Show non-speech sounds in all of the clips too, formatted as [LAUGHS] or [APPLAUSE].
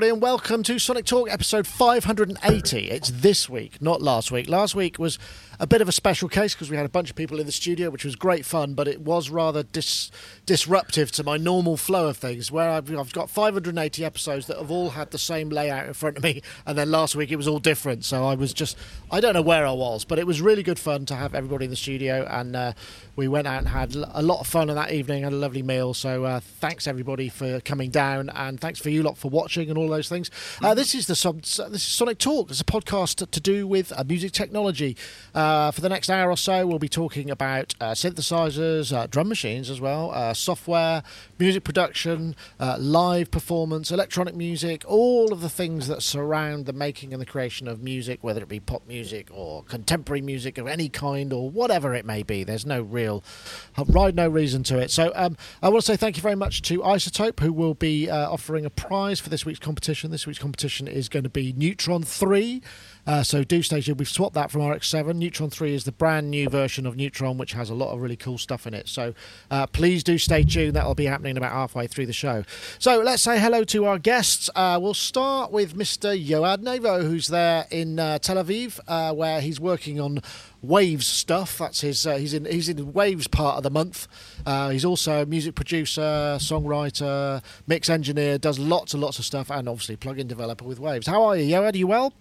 Everybody, and welcome to Sonic Talk episode 580. It's this week, not last week. Last week was a bit of a special case because we had a bunch of people in the studio, which was great fun, but it was rather dis- disruptive to my normal flow of things. Where I've, I've got 580 episodes that have all had the same layout in front of me, and then last week it was all different. So I was just, I don't know where I was, but it was really good fun to have everybody in the studio, and uh, we went out and had a lot of fun on that evening, had a lovely meal. So uh, thanks everybody for coming down, and thanks for you lot for watching and all those things. Uh, this is the this is Sonic Talk. It's a podcast to do with uh, music technology. Uh, for the next hour or so, we'll be talking about uh, synthesizers, uh, drum machines as well, uh, software, music production, live performance, electronic music, all of the things that surround the making and the creation of music, whether it be pop music or contemporary music of any kind or whatever it may be. There's no real ride, no reason to it. So um, I want to say thank you very much to iZotope, who will be offering a prize for this week's competition. This week's competition is going to be Neutron 3. Uh, so do stay tuned. We've swapped that from RX7. Neutron 3 is the brand new version of Neutron, which has a lot of really cool stuff in it. So uh, please do stay tuned. That'll be happening about halfway through the show. So let's say hello to our guests. Uh, we'll start with Mr. Yoad Nevo, who's there in uh, Tel Aviv, uh, where he's working on Waves stuff. That's his. Uh, he's in. He's in Waves part of the month. he's also a music producer, songwriter, mix engineer. Does lots and lots of stuff, and obviously plugin developer with Waves. How are you, Yoad? Are you well?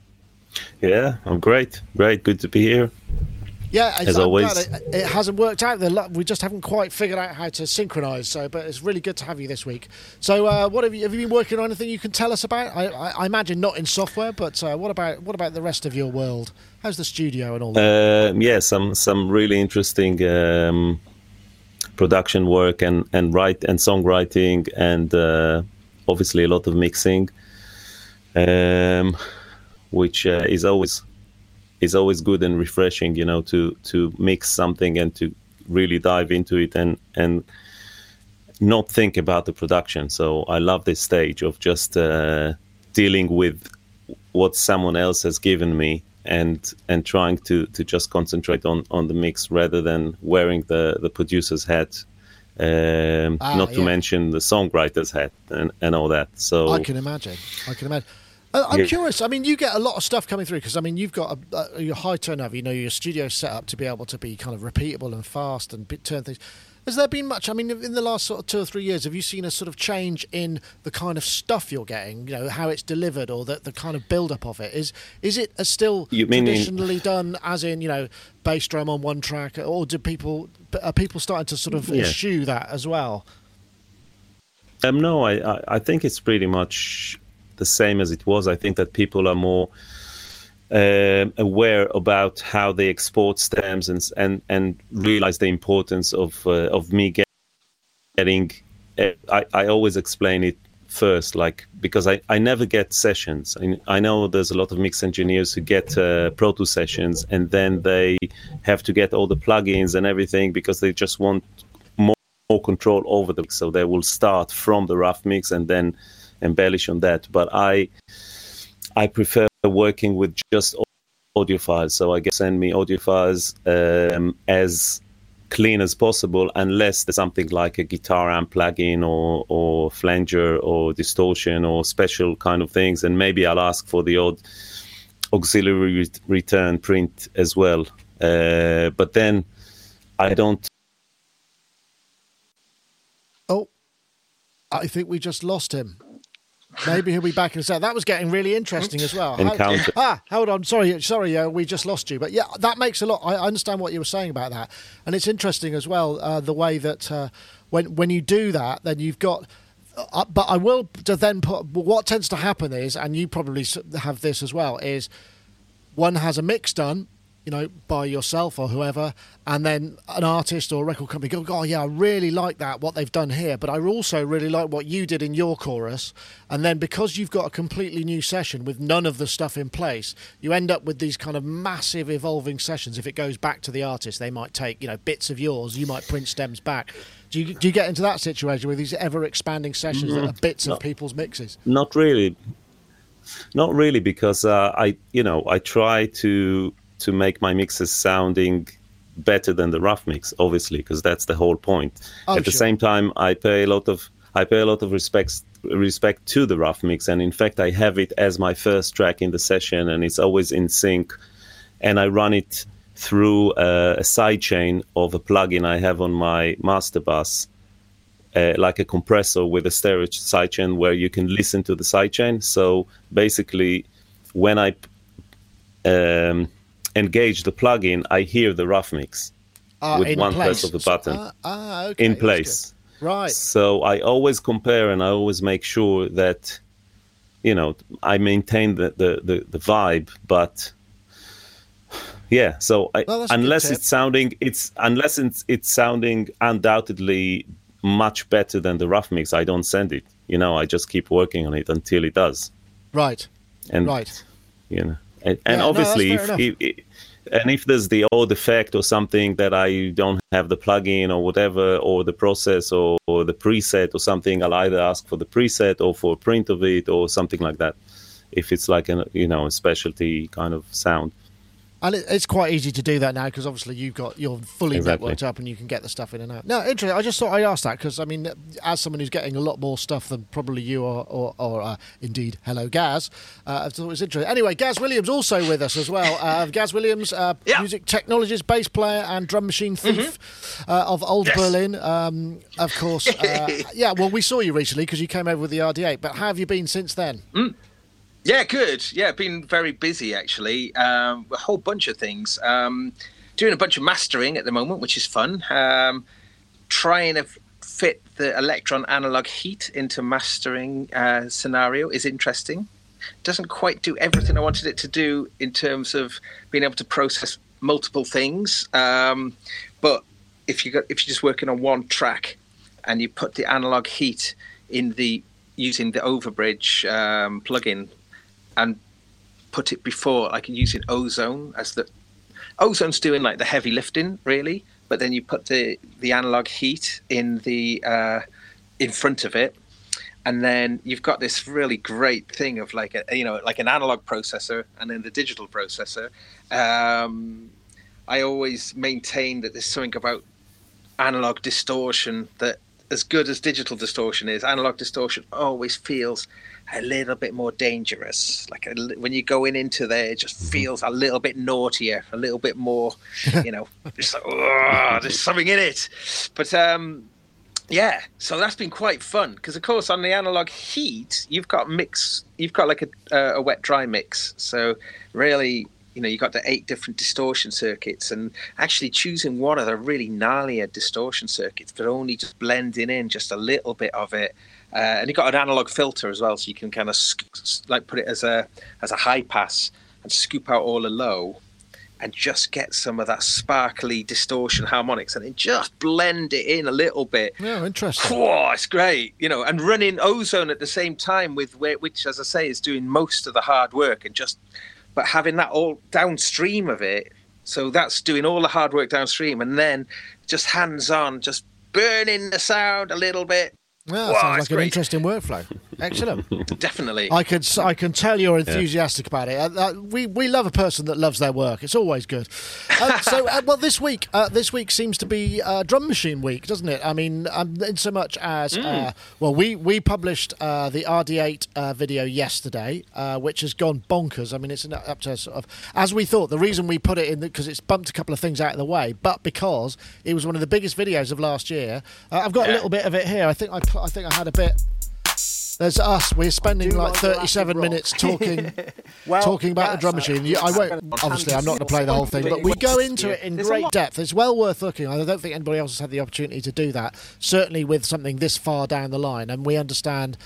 Yeah, I'm great. Great. Good to be here. Yeah, as I'm always. It, it, hasn't worked out. We just haven't quite figured out how to synchronise. So, but it's really good to have you this week. So, uh, what have you have you been working on? Anything you can tell us about? I, I, I imagine not in software, but uh, what about what about the rest of your world? How's the studio and all that? Uh, yeah, some some really interesting um, production work and and write and songwriting and uh, obviously a lot of mixing. Um, which uh, is always is always good and refreshing, you know, to to mix something and to really dive into it and and not think about the production. So I love this stage of just uh, dealing with what someone else has given me and and trying to to just concentrate on on the mix rather than wearing the the producer's hat um, ah, not yeah. to mention the songwriter's hat and, and all that. So I can imagine. I can imagine. I'm yeah. curious. I mean, you get a lot of stuff coming through because I mean, you've got a, a, your high turnover. You know, your studio set up to be able to be kind of repeatable and fast and turn things. Has there been much? I mean, in the last sort of two or three years, have you seen a sort of change in the kind of stuff you're getting? You know, how it's delivered or the, the kind of build up of it. Is is it still you traditionally in... done as in you know bass drum on one track, or do people are people starting to sort of yeah. eschew that as well? Um, no, I, I think it's pretty much the same as it was. I think that people are more uh, aware about how they export stems and and and realize the importance of uh, of me getting. Uh, I I always explain it first, like because I, I never get sessions. I, I know there's a lot of mix engineers who get uh, Pro Tools sessions and then they have to get all the plugins and everything because they just want more, more control over the mix. So they will start from the rough mix and then embellish on that. But I I prefer working with just audio files. So I get send me audio files um, as clean as possible, unless there's something like a guitar amp plugin or or flanger or distortion or special kind of things, and maybe I'll ask for the odd auxiliary return print as well. Uh, but then I don't. Oh, I think we just lost him. Maybe he'll be back in a second. That was getting really interesting as well. Encounter. ah, hold on. Sorry, sorry. Uh, we just lost you. But yeah, that makes a lot. I understand what you were saying about that, and it's interesting as well uh, the way that uh, when when you do that, then you've got. Uh, but I will to then put what tends to happen is, and you probably have this as well, is one has a mix done you know, by yourself or whoever, and then an artist or a record company go, oh yeah, I really like that what they've done here, but I also really like what you did in your chorus, and then because you've got a completely new session with none of the stuff in place, you end up with these kind of massive evolving sessions. If it goes back to the artist, they might take you know bits of yours, you might print stems back. Do you, do you get into that situation with these ever expanding sessions mm-hmm. that are bits not, of people's mixes? Not really, not really, because uh, I you know I try to to make my mixes sounding better than the rough mix, obviously, because that's the whole point. Oh, At the same time, I pay a lot of I pay a lot of respects respect to the rough mix. And in fact, I have it as my first track in the session, and it's always in sync. And I run it through a, a sidechain of a plugin I have on my master bus. Uh, like a compressor with a stereo sidechain where you can listen to the sidechain. So basically, when I um, engage the plugin, I hear the rough mix Ah, with in one place. press of the button Ah, ah, okay, in place. Right. So I always compare and I always make sure that you know I maintain the the, the, the vibe, but yeah. So I, Well, that's a good unless it's sounding it's unless it's it's sounding undoubtedly much better than the rough mix, I don't send it. You know, I just keep working on it until it does. Right. And Right. you know and, and Yeah, no, obviously fair if, if, and if there's the odd effect or something that i don't have the plugin or whatever or the process or, or the preset or something i'll either ask for the preset or for a print of it or something like that. If it's like a you know a specialty kind of sound And it, it's quite easy to do that now because obviously you've got you're fully Exactly. networked up and you can get the stuff in and out. No, interesting. I just thought I'd ask that because I mean, as someone who's getting a lot more stuff than probably you or or, or uh, indeed, hello Gaz. Uh, I thought it was interesting. Anyway, Gaz Williams also with us as well. Uh, Gaz Williams, uh, Yeah. music technologist, bass player, and drum machine thief uh, of Old Yes. Berlin. Um, of course, uh, [LAUGHS] yeah. Well, we saw you recently because you came over with the RD8. But how have you been since then? Yeah, good. Yeah, been very busy actually. Um, a whole bunch of things. Um, doing a bunch of mastering at the moment, which is fun. Um, trying to fit the Elektron analog heat into mastering uh, scenario is interesting. Doesn't quite do everything I wanted it to do in terms of being able to process multiple things. Um, but if you got if you're just working on one track and you put the analog heat in the using the overbridge um, plugin and put it before like using ozone as the ozone's doing like the heavy lifting really but then you put the the analog heat in the uh in front of it and then you've got this really great thing of like a you know like an analog processor and then the digital processor. Um i always maintain that there's something about analog distortion that as good as digital distortion is analog distortion always feels a little bit more dangerous. Like a, when you go in into there it just feels a little bit naughtier a little bit more [LAUGHS] you know just like "Ugh, there's something in it. But um yeah so that's been quite fun because of course on the analog heat you've got mix you've got like a, uh, a wet dry mix. So really you know you've got the eight different distortion circuits and actually choosing one of the really gnarlier distortion circuits but only just blending in just a little bit of it uh, and you've got an analog filter as well so you can kind of like put it as a as a high pass and scoop out all the low and just get some of that sparkly distortion harmonics and then just blend it in a little bit Yeah, interesting. Whoa, it's great, you know, and running ozone at the same time with which, as I say, is doing most of the hard work and just, but having that all downstream of it. So that's doing all the hard work downstream, and then just hands on, just burning the sound a little bit. Yeah, Wow, sounds like an interesting workflow. [LAUGHS] Excellent. [LAUGHS] Definitely. I can I can tell you're enthusiastic about it. Uh, uh, we we love a person that loves their work. It's always good. Uh, so [LAUGHS] uh, well, this week uh, this week seems to be uh, drum machine week, doesn't it? I mean, um, in so much as uh, well, we we published uh, the RD8 uh, video yesterday, uh, which has gone bonkers. I mean, it's up to sort of as we thought. The reason we put it in because it's bumped a couple of things out of the way, but because it was one of the biggest videos of last year. Uh, I've got a little bit of it here. I think I I think I had a bit. There's us. We're spending like like 37 minutes talking [LAUGHS] Well, talking about the drum machine. You- I won't. Obviously, I'm not going to play the whole thing, but we go into it in great depth. It's well worth looking. I don't think anybody else has had the opportunity to do that. Certainly with something this far down the line, and we understand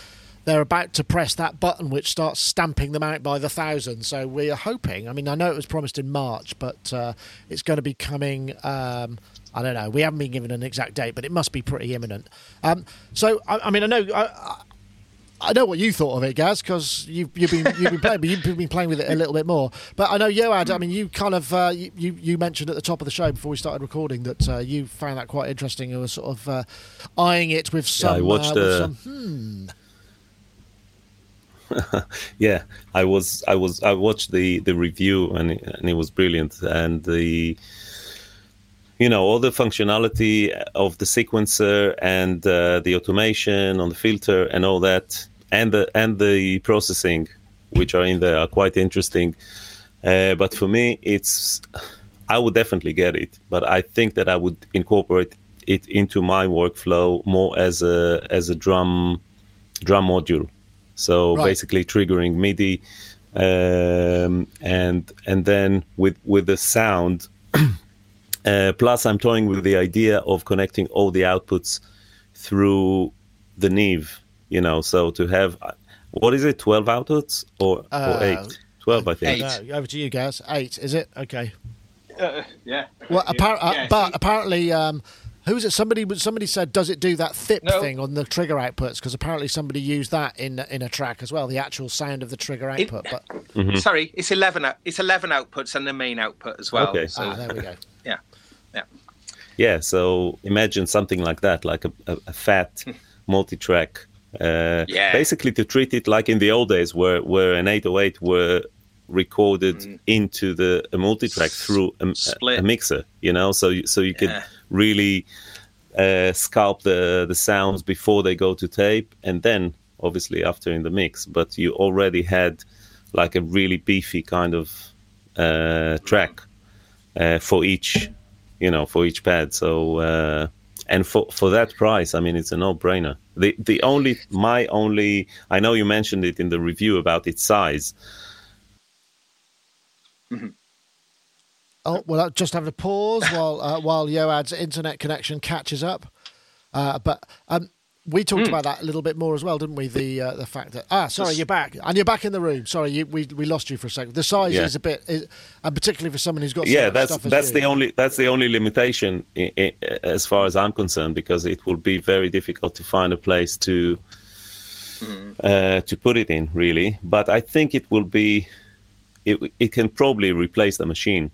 they're about to press that button which starts stamping them out by the thousand. So we are hoping. I mean, I know it was promised in March, but uh, it's going to be coming. Um, I don't know. We haven't been given an exact date, but it must be pretty imminent. Um, so, I, I mean, I know. I, I, know what you thought of it, Gaz, because you've, you've been you've been playing, but you've been playing with it a [LAUGHS] little bit more. But I know Yoad. I mean, you kind of uh, you you you mentioned at the top of the show before we started recording that uh, you found that quite interesting. You were sort of uh, eyeing it with some. I watched, uh, some hmm. [LAUGHS] yeah i was i was i watched the the review and it, and it was brilliant and the you know all the functionality of the sequencer and uh, the automation on the filter and all that and the and the processing which are in there are quite interesting uh, but for me it's i would definitely get it but i think that i would incorporate it into my workflow more as a as a drum drum module so Right. basically triggering midi um, and and then with with the sound [CLEARS THROAT] uh, plus, I'm toying with the idea of connecting all the outputs through the Neve. You know, so to have what is it, 12 outputs or, Uh, or eight? 12, I think. eight. No, over to you, Gaz. Eight, is it? Okay. Uh, yeah. Well, appar- uh, Yeah, but see- apparently, um, who was it? Somebody somebody said, does it do that thip No. thing on the trigger outputs? Because apparently somebody used that in in a track as well, the actual sound of the trigger It- output. But Mm-hmm. Sorry, it's eleven. It's eleven outputs and the main output as well. Okay. So ah, there we go. yeah, yeah. Yeah, so imagine something like that, like a, a, a fat multi-track. Uh, Yeah. Basically, to treat it like in the old days, where where an 808 were recorded into the a multi-track through a, a, mixer. You know, so you, so you could really uh, sculpt the the sounds before they go to tape, and then obviously after in the mix. But you already had like a really beefy kind of uh, track uh, for each, you know, for each pad. So uh, and for for that price, I mean, it's a no brainer. The the only my only I know you mentioned it in the review about its size. Oh well, I'll just have a pause while uh, while Yoad's internet connection catches up. Uh, but um, we talked about that a little bit more as well, didn't we? The uh, the fact that ah, sorry, you're back and you're back in the room. Sorry, you, we we lost you for a second. The size Yeah. is a bit, is, and particularly for someone who's got yeah, that's stuff as that's you. the only that's the only limitation i i as far as I'm concerned because it will be very difficult to find a place to uh, to put it in really. But I think it will be it it can probably replace the machine,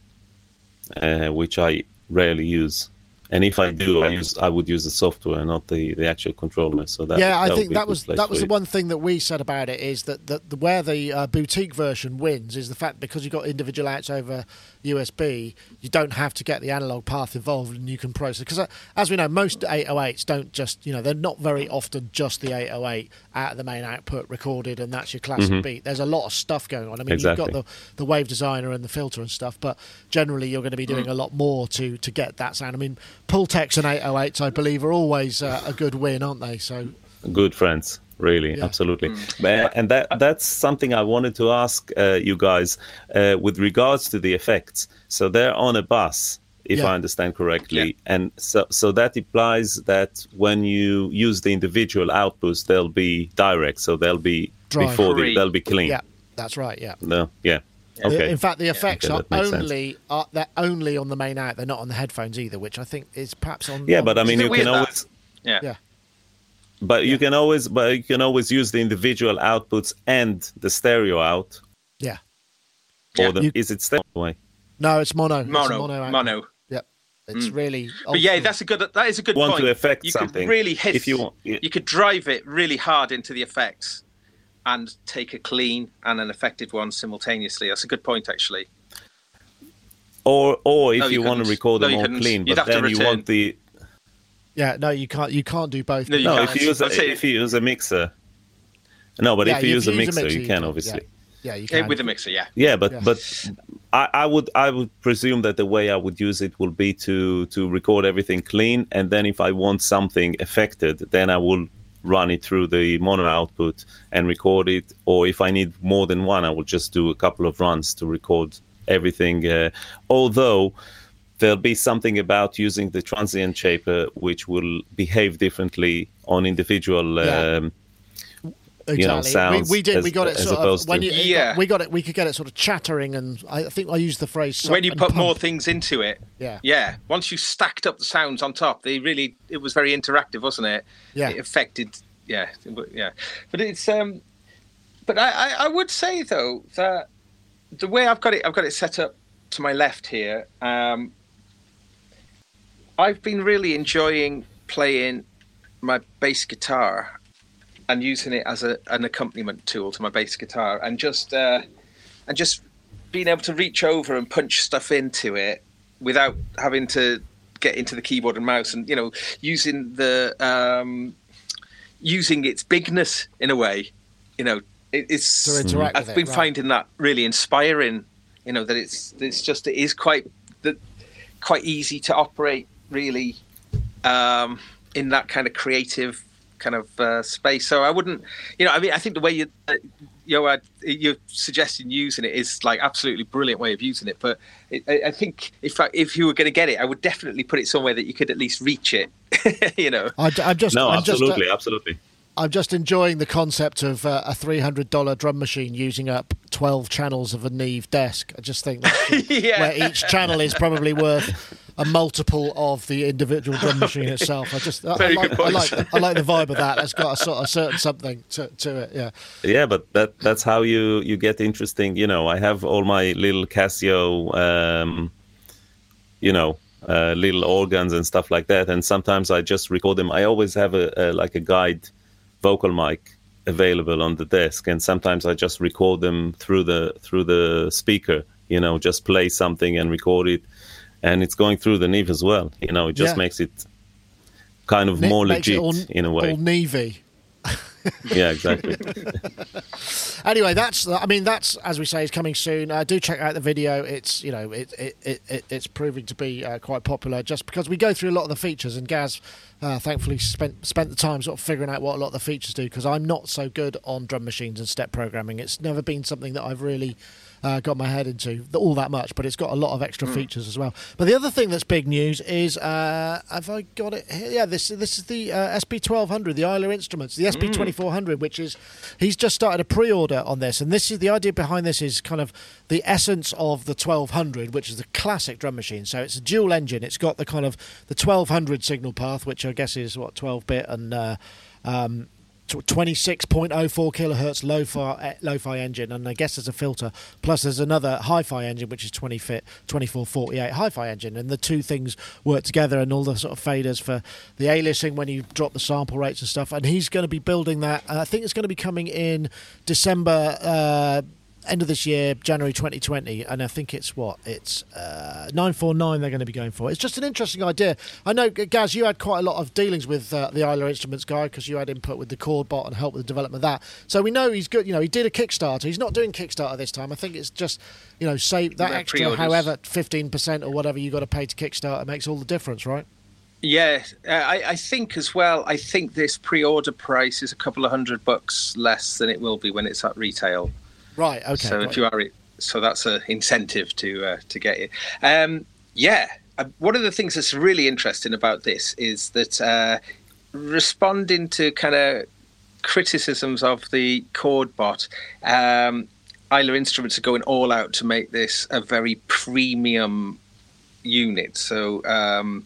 uh, which I rarely use. And if I do, I use I would use the software, not the, the actual controller. So that yeah, I that think that was that was the one thing that we said about it is that the, the where the uh, boutique version wins is the fact because you've got individual outs over USB, you don't have to get the analog path involved and you can process because uh, as we know, most 808s don't just you know they're not very often just the 808 out of the main output recorded and that's your classic beat. There's a lot of stuff going on. I mean, you've Mm-hmm. Got the the wave designer and the filter and stuff, but generally you're going to be doing a lot more to to get that sound. I mean, Pultecs and 808s, I believe, are always uh, a good win, aren't they? So. good friends really Yeah. absolutely But- and that that's something i wanted to ask uh, you guys uh, with regards to the effects so they're on a bus if Yeah. i understand correctly Yeah. and so so that implies that when you use the individual outputs they'll be direct so they'll be Dry. before the, Free. they'll be clean Yeah, that's right. Yeah. no yeah okay In fact, the effects Okay, are that sense. only are they're only on the main out. They're not on the headphones either, which I think is perhaps on. yeah on- but i mean you can weird always Yeah. yeah, but you can always but you can always use the individual outputs and the stereo out yeah. or Yeah. the, You- is it stereo way No, it's mono. It's a Mono, mono. mono. Yep. It's mm. really. But yeah, that's a good. That is a good want point. to affect you something could really hit. if you want yeah. you could drive it really hard into the effects, and take a clean and an affected one simultaneously. That's a good point, actually. or or if No, you, you want to record No, them you all couldn't. clean, You'd but then you want the Yeah, no, you can't. You can't do both. No, you no. If you use a, I'd say- if you use a mixer, no, but Yeah, if you use a mixer, you can obviously. Yeah, you can. with a mixer, yeah. Yeah, but Yeah. but I, I would I would presume that the way I would use it will be to to record everything clean, and then if I want something affected, then I will run it through the mono output and record it. Or if I need more than one, I will just do a couple of runs to record everything. Uh, although there'll be something about using the transient shaper which will behave differently on individual. Yeah. Um, exactly. you know, sounds we, we did. as- we got it sort of when you. Yeah. we got it. We could get it sort of chattering, and I think I used the phrase. when you and put more things into it, Yeah. yeah. Once you stacked up the sounds on top, they really it was very interactive, wasn't it? Yeah. It affected, yeah, it wa- yeah. But it's um, but I, I I would say though that the way I've got it, I've got it set up to my left here. Um, I've been really enjoying playing my bass guitar and using it as a, an accompaniment tool to my bass guitar, and just uh, and just being able to reach over and punch stuff into it without having to get into the keyboard and mouse, and you know, using the um, using its bigness in a way, you know, it, it's. I've with it, been right. finding that really inspiring. You know that it's it's just it is quite that quite easy to operate really um, in that kind of creative kind of uh, space. So I wouldn't, you know, I mean, I think the way you, uh, you know, you're suggesting using it is like absolutely brilliant way of using it. But it, I, I think if I, if you were going to get it, I would definitely put it somewhere that you could at least reach it. [LAUGHS] you know, I, am just, No, I'm just, uh, absolutely, absolutely. I'm just enjoying the concept of uh, a $300 drum machine using up 12 channels of a Neve desk. I just think that's [LAUGHS] Yeah. where each channel is probably worth a multiple of the individual drum [LAUGHS] machine itself. I just, I, I, like, good I, point. like, I like the vibe of that. That's got a sort of certain something to, to it. Yeah. Yeah, but that that's how you you get interesting. You know, I have all my little Casio, um, you know, uh, little organs and stuff like that, and sometimes I just record them. I always have a, a like a guide vocal mic available on the desk, and sometimes I just record them through the through the speaker. You know, just play something and record it, and it's going through the Neve as well. You know, it just Yeah. makes it kind of more legit all, in a way. All Navy. [LAUGHS] [LAUGHS] yeah, exactly. [LAUGHS] Anyway, that's I mean that's as we say is coming soon. Uh, do check out the video. It's you know it, it, it, it it's proving to be uh, quite popular just because we go through a lot of the features and Gaz uh, thankfully spent spent the time sort of figuring out what a lot of the features do because I'm not so good on drum machines and step programming. It's never been something that I've really uh, got my head into all that much, but it's got a lot of extra features as well. But the other thing that's big news is uh, have I got it here? Yeah, this this is the uh, SP1200, the Isla Instruments, the SP2400, which is he's just started a pre-order on this, and this is the idea behind this is kind of the essence of the 1200, which is the classic drum machine. So it's a dual engine. It's got the kind of the 1200 signal path, which I guess is what 12 bit and. Uh, um, 26.04 kilohertz lo-fi, lo-fi engine. And I guess there's a filter. Plus there's another hi-fi engine which is 20 fit 2448 hi-fi engine. And the two things work together and all the sort of faders for the aliasing when you drop the sample rates and stuff. And he's going to be building that. And I think it's going to be coming in December uh, end of this year, January 2020, and I think it's what it's uh, 949 they're going to be going for. It's just an interesting idea. I know, Gaz, you had quite a lot of dealings with uh, the Isla Instruments guy because you had input with the Kordbot and help with the development of that. So we know he's good. You know, he did a Kickstarter. He's not doing Kickstarter this time. I think it's just you know, save that extra, pre-orders. however, 15% or whatever you got to pay to Kickstarter makes all the difference, right? Yeah, uh, I, I think as well. I think this pre-order price is a couple of hundred bucks less than it will be when it's at retail. Right. Okay. so right. if you are, so that's an incentive to uh, to get it. Um, yeah, uh, one of the things that's really interesting about this is that uh, responding to kind of criticisms of the Kordbot. Um, Isla Instruments are going all out to make this a very premium unit. So, um,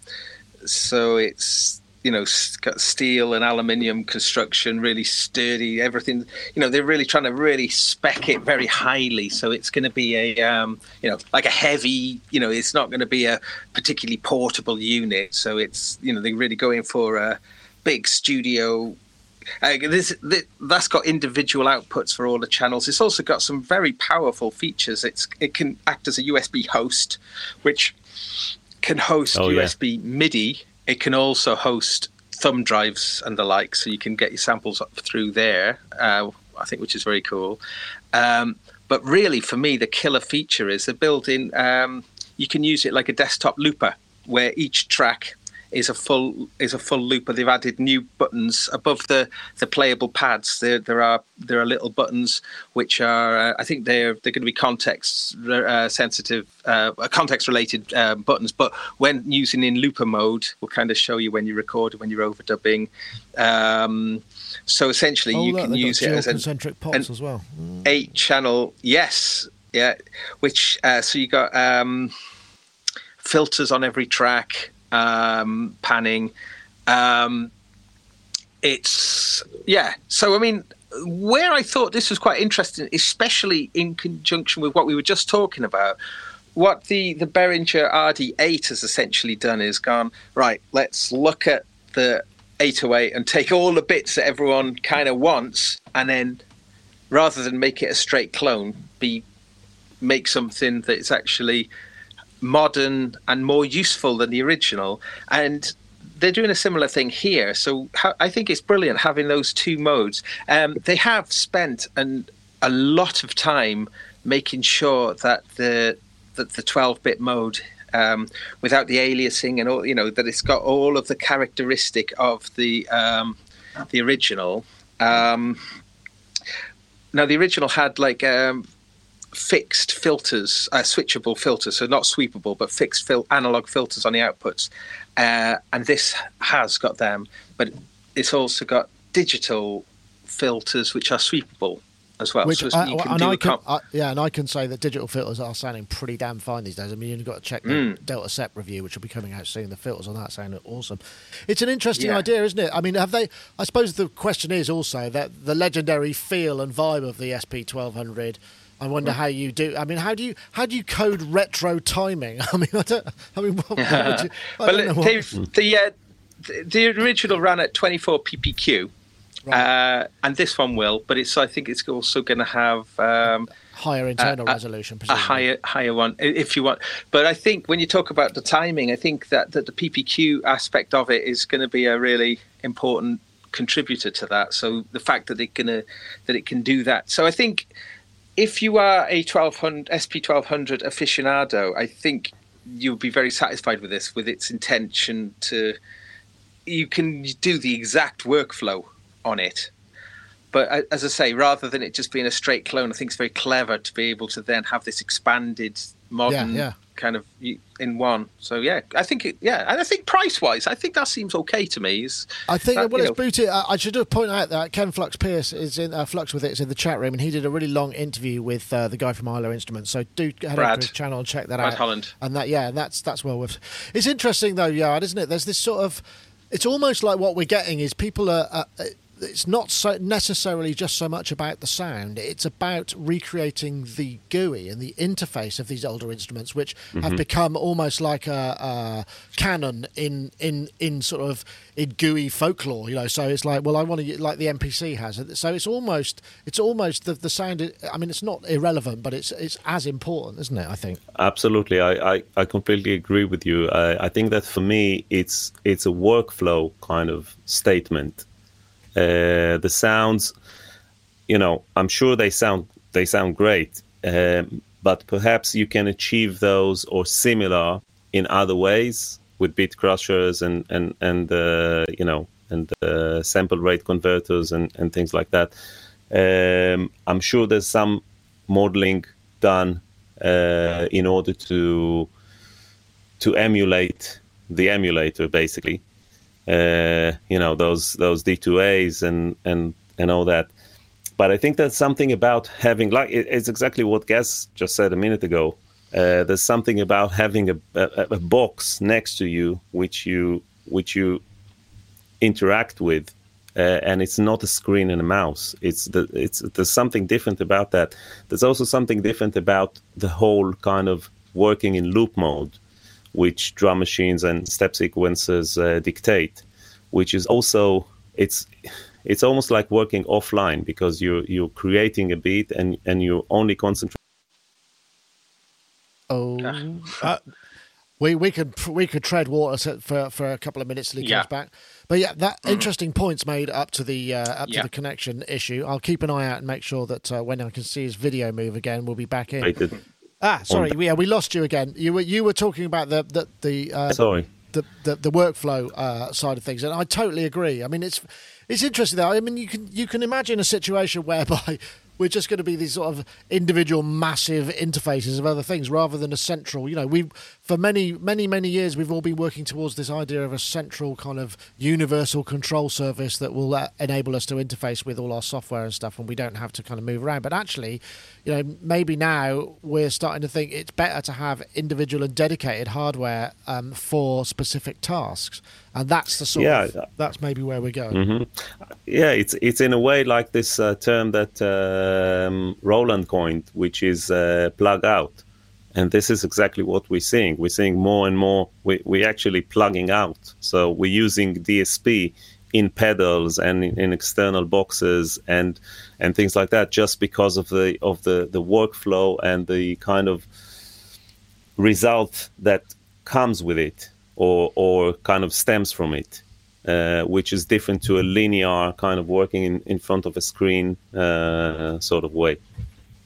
so it's you know got steel and aluminium construction, really sturdy. Everything you know they're really trying to really spec it very highly. So it's going to be a um, you know like a heavy. You know it's not going to be a particularly portable unit. So it's you know they're really going for a big studio uh, this, th that's got individual outputs for all the channels. It's also got some very powerful features. It's it can act as a USB host, which can host Oh, yeah. USB MIDI. It can also host thumb drives and the like, so you can get your samples up through there. Uh, I think, which is very cool. Um, but really, for me, the killer feature is the built-in. Um, you can use it like a desktop looper, where each track is a full is a full looper. They've added new buttons above the the playable pads. There there are there are little buttons which are uh, I think they're they're going to be context uh, sensitive uh, context related uh, buttons. But when using in looper mode, will kind of show you when you record when you're overdubbing. Um, so essentially, Oh, you look, can use it as an concentric pots an- as well. eight channel yes yeah which uh, so you got um filters on every track um panning um it's yeah so i mean where i thought this was quite interesting especially in conjunction with what we were just talking about what the the Behringer RD8 has essentially done is gone right. Let's look at the 808 and take all the bits that everyone kind of wants, and then rather than make it a straight clone, be make something that's actually modern and more useful than the original. And they're doing a similar thing here. So I think it's brilliant having those two modes. Um, they have spent an, a lot of time making sure that the that the 12-bit mode um, without the aliasing and all you know that it's got all of the characteristic of the um, the original. Um, now the original had like um, fixed filters, uh, switchable filters, so not sweepable, but fixed fil- analog filters on the outputs. Uh, and this has got them, but it's also got digital filters which are sweepable as well. Which so I, and I can, I, yeah, and I can say that digital filters are sounding pretty damn fine these days. I mean, you've got to check the mm. Delta Sep review, which will be coming out soon. The filters on that sound awesome. It's an interesting yeah. idea, isn't it? I mean, have they? I suppose the question is also that the legendary feel and vibe of the SP twelve hundred. I wonder how you do. I mean, how do you how do you code retro timing? [LAUGHS] I mean, I don't. I mean, what, what you, I well, the uh, the original ran at 24 ppq Right. Uh, and this one will, but it's I think it's also going to have um, higher internal resolution, a higher higher one if you want. But I think when you talk about the timing, I think that, that the PPQ aspect of it is going to be a really important contributor to that. So the fact that it gonna that it can do that. So I think if you are a 1200 SP 1200 aficionado, I think you'll be very satisfied with this, with its intention to. You can do the exact workflow on it. But as I say, rather than it just being a straight clone, I think it's very clever to be able to then have this expanded modern yeah, yeah. Kind of in one. So yeah, I think it, yeah, and I think price wise, I think that seems okay to me. Is I think that, well, it's booted. I should point out that Ken Flux Pierce is in uh, Flux with it is in the chat room, and he did a really long interview with uh, the guy from Isla Instruments. So do head Brad. over to his channel and check that Brad out. Holland, and that yeah, that's that's well worth. It's interesting though, Yoad, isn't it? There's this sort of. It's almost like what we're getting is people are. Uh, it's not so necessarily just so much about the sound. It's about recreating the GUI and the interface of these older instruments, which mm-hmm. have become almost like a, a, canon in in in sort of in GUI folklore. You know, so it's like, well, I want to like the MPC has. It. So it's almost it's almost the the sound. I mean, it's not irrelevant, but it's it's as important, isn't it? I think. Absolutely, I I, I completely agree with you. I, I think that for me, it's it's a workflow kind of statement uh, the sounds, you know, I'm sure they sound they sound great, um, but perhaps you can achieve those or similar in other ways with bit crushers and and and uh, you know and uh, sample rate converters and and things like that. Um, I'm sure there's some modeling done uh, in order to to emulate the emulator basically uh, you know those those D2As and and and all that. But I think there's something about having like it's exactly what Gaz just said a minute ago. Uh, there's something about having a, a, a, box next to you which you which you interact with, uh, and it's not a screen and a mouse. It's the it's there's something different about that. There's also something different about the whole kind of working in loop mode which drum machines and step sequences uh, dictate, which is also it's it's almost like working offline because you're you're creating a beat and and you only concentrate. Oh, uh, we we could we could tread water for for a couple of minutes till he yeah. comes back. But yeah, that mm. interesting points made up to the uh, up yeah. to the connection issue. I'll keep an eye out and make sure that uh, when I can see his video move again, we'll be back in. Ah, sorry, on... yeah, we lost you again. You were you were talking about the the the uh, sorry the the, the workflow uh, side of things, and I totally agree. I mean, it's it's interesting though. I mean, you can you can imagine a situation [LAUGHS] whereby we're just going to be these sort of individual massive interfaces of other things rather than a central you know we for many many many years we've all been working towards this idea of a central kind of universal control service that will uh, enable us to interface with all our software and stuff and we don't have to kind of move around but actually you know maybe now we're starting to think it's better to have individual and dedicated hardware um, for specific tasks and that's the sort yeah. of that's maybe where we're going. Mm-hmm. Yeah, it's it's in a way like this uh, term that um, Roland coined, which is uh, plug out, and this is exactly what we're seeing. We're seeing more and more. We we're actually plugging out, so we're using DSP in pedals and in, in, external boxes and and things like that, just because of the of the the workflow and the kind of result that comes with it or or kind of stems from it, uh, which is different to a linear kind of working in, in front of a screen uh, sort of way.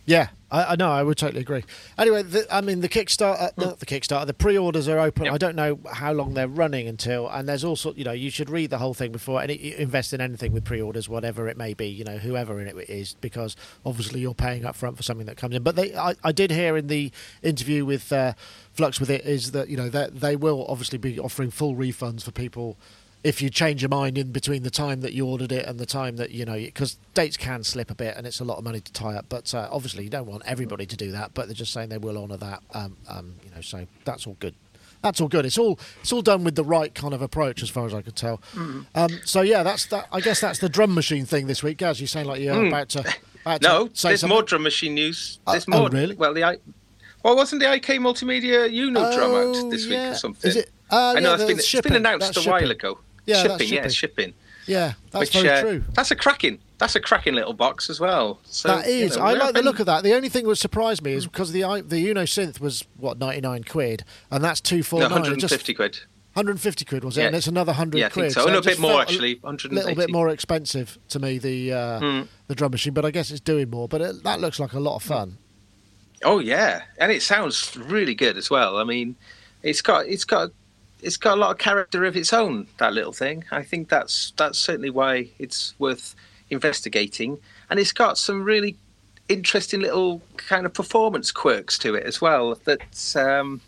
Yeah, I, I know. I would totally agree. Anyway, the, I mean, the Kickstarter, not the Kickstarter, the pre-orders are open. Yep. I don't know how long they're running until, and there's also, you know, you should read the whole thing before any invest in anything with pre-orders, whatever it may be, you know, whoever in it is, because obviously you're paying up front for something that comes in. But they, I, I did hear in the interview with uh, Flux with it is that you know that they will obviously be offering full refunds for people if you change your mind in between the time that you ordered it and the time that you know because dates can slip a bit and it's a lot of money to tie up but uh, obviously you don't want everybody to do that but they're just saying they will honor that um, um, you know so that's all good that's all good it's all it's all done with the right kind of approach as far as i could tell Mm. um, so yeah that's that i guess that's the drum machine thing this week guys you sound like you're about to, about to Mm. No, say there's something. more drum machine news. Oh, There's oh, more. really? Well, the I. Well, wasn't the IK Multimedia Uno drum Oh, out this week or something? Is it? Uh, I know yeah, it's been, that's it's shipping. been announced That's a while ago. Yeah, that's shipping, yeah, shipping. yeah that's Which, very uh, true That's a cracking. That's a cracking little box as well. So That is. you know, I like the look of that. The only thing that surprised me is because the the Uno synth was what ninety nine quid, and that's two four No, 150 quid. 150 quid was it? Yeah. And it's another hundred Yeah, quid. so. And it a bit more actually. A little bit more expensive to me the uh, Hmm. the drum machine, but I guess it's doing more. But it, that looks like a lot of fun. Oh yeah, and it sounds really good as well. I mean, it's got it's got it's got a lot of character of its own. That little thing. I think that's that's certainly why it's worth investigating. And it's got some really interesting little kind of performance quirks to it as well. That um,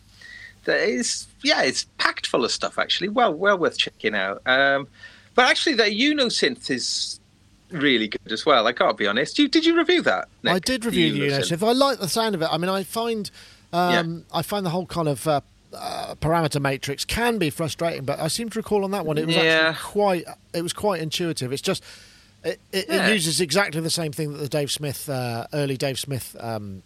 that is yeah, it's packed full of stuff actually. Well, well worth checking out. Um, but actually, the Uno synth is really good as well. I can't be honest. You did you review that? Nick? I did review the Uno synth? synth. I like the sound of it. I mean, I find um, I find the whole kind of uh, uh, parameter matrix can be frustrating, but I seem to recall on that one it was Yeah. actually quite it was quite intuitive. It's just it, it, Yeah. it uses exactly the same thing that the Dave Smith uh, early Dave Smith um,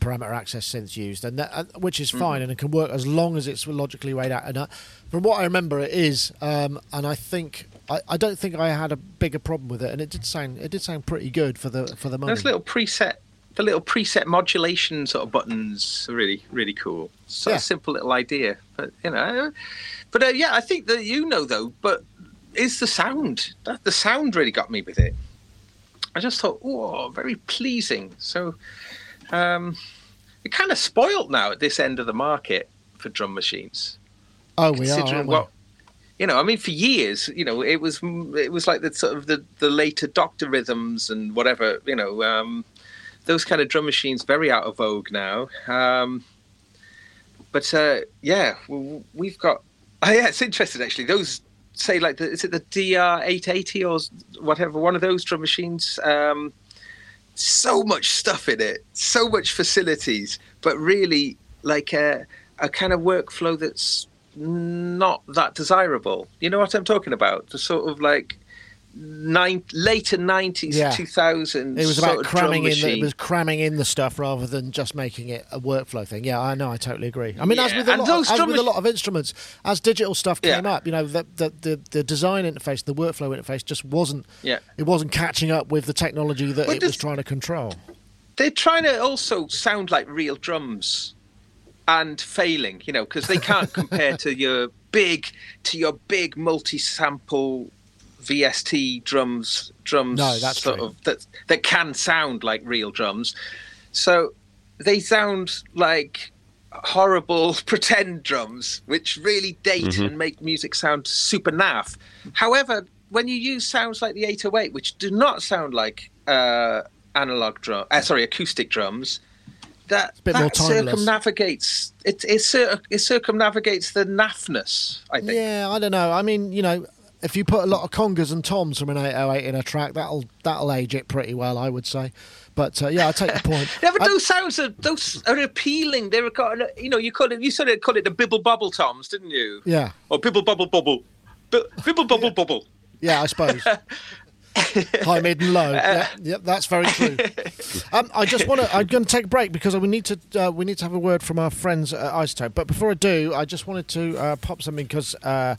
parameter access synths used, and that, uh, which is fine and it can work as long as it's logically weighed out. And uh, from what I remember, it is, um, and I think. I, I don't think I had a bigger problem with it, and it did sound it did sound pretty good for the for the money. Those little preset, the little preset modulation sort of buttons are really, really cool. So Yeah. a simple little idea, but you know, but uh, yeah, I think that you know though, but is the sound that the sound really got me with it? I just thought, oh, very pleasing. So, um, it kind of spoiled now at this end of the market for drum machines oh, we are. we? what you know i mean for years you know it was it was like the sort of the, the later doctor rhythms and whatever you know um those kind of drum machines very out of vogue now um but uh yeah we've got oh yeah it's interesting actually those say like the, is it the dr880 or whatever one of those drum machines um so much stuff in it so much facilities but really like a, a kind of workflow that's not that desirable. You know what I'm talking about? The sort of like nine, later 90s, Yeah. 2000s. It was about cramming in. The, it was cramming in the stuff rather than just making it a workflow thing. Yeah, I know. I totally agree. I mean, as with a lot, as with a lot of instruments, as digital stuff Yeah. came up, you know, the, the the the design interface, the workflow interface, just wasn't. Yeah. It wasn't catching up with the technology that Well, it was trying to control. They're trying to also sound like real drums and failing, you know, because they can't [LAUGHS] compare to your big, to your big multi-sample VST drums, drums No, that's sort true. of that that can sound like real drums. So they sound like horrible [LAUGHS] pretend drums, which really date and make music sound super naff. However, when you use sounds like the 808, which do not sound like uh, analog drum, uh, sorry, acoustic drums, that bit that more circumnavigates it. It, it circumnavigates the naffness. I think. Yeah, I don't know. I mean, you know, if you put a lot of congas and toms from an 808 in a track, that'll that'll age it pretty well, I would say. But uh, yeah, I take the point. [LAUGHS] Yeah, but I- those sounds are those are appealing. They're you know you call it you sort of call it the bibble bubble toms, didn't you? yeah, Or bibble bubble bubble, Bi- bibble bubble bubble. Yeah, I suppose. [LAUGHS] High, mid, and low. Yeah, yep, that's very true. [LAUGHS] Um, I just want to. I'm going to take a break because we need to. Uh, we need to have a word from our friends at iZotope. But before I do, I just wanted to uh, pop something because uh,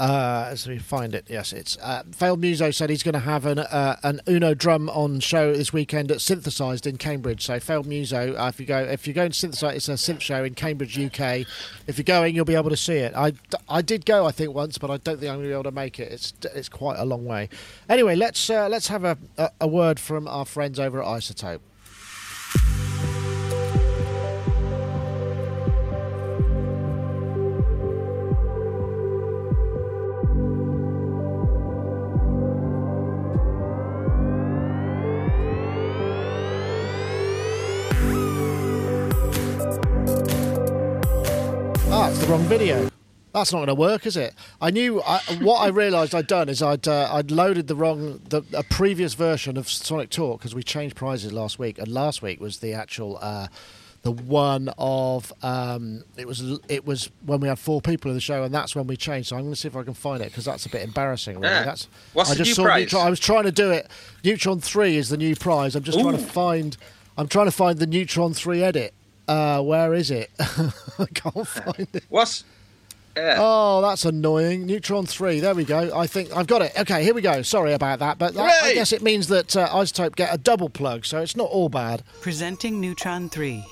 Uh, as we find it, yes, it's uh, Failed Muso said he's going to have an uh, an Uno drum on show this weekend at Synthesized in Cambridge. So Failed Muso, uh, if you go if you go and Synthesized, it's a synth show in Cambridge, UK. If you're going, you'll be able to see it. I, I did go, I think once, but I don't think I'm going to be able to make it. It's it's quite a long way. Anyway, let's uh, let's have a, a a word from our friends over at iZotope. Video. That's not going to work, is it? I knew I, what I realised I'd done is I'd uh, I'd loaded the wrong the a previous version of Sonic Talk because we changed prizes last week, and last week was the actual uh, the one of um, it was it was when we had four people in the show, and that's when we changed. So I'm going to see if I can find it because that's a bit embarrassing. Really. Yeah. That's What's I the just new saw prize? Neutron, I was trying to do it. Neutron Three is the new prize. I'm just trying to find. I'm trying to find the Neutron Three edit. Uh, where is it? [LAUGHS] I can't find it. What? yeah. Oh, that's annoying. Neutron 3. There we go. I think I've got it. Okay, here we go. Sorry about that. But that, I guess it means that uh, iZotope get a double plug, so it's not all bad. Presenting Neutron 3,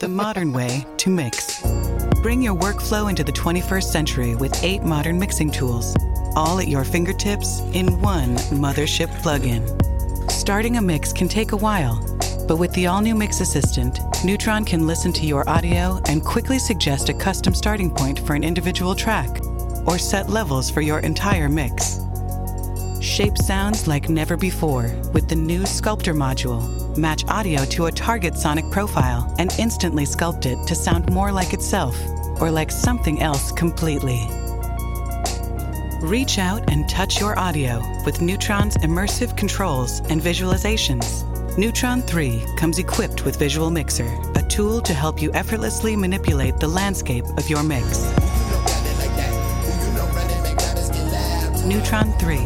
the modern way to mix. Bring your workflow into the 21st century with eight modern mixing tools, all at your fingertips in one mothership plugin. Starting a mix can take a while, but with the all new Mix Assistant, Neutron can listen to your audio and quickly suggest a custom starting point for an individual track, or set levels for your entire mix. Shape sounds like never before with the new Sculptor module. Match audio to a target sonic profile and instantly sculpt it to sound more like itself or like something else completely. Reach out and touch your audio with Neutron's immersive controls and visualizations. Neutron 3 comes equipped with Visual Mixer, a tool to help you effortlessly manipulate the landscape of your mix. Neutron 3,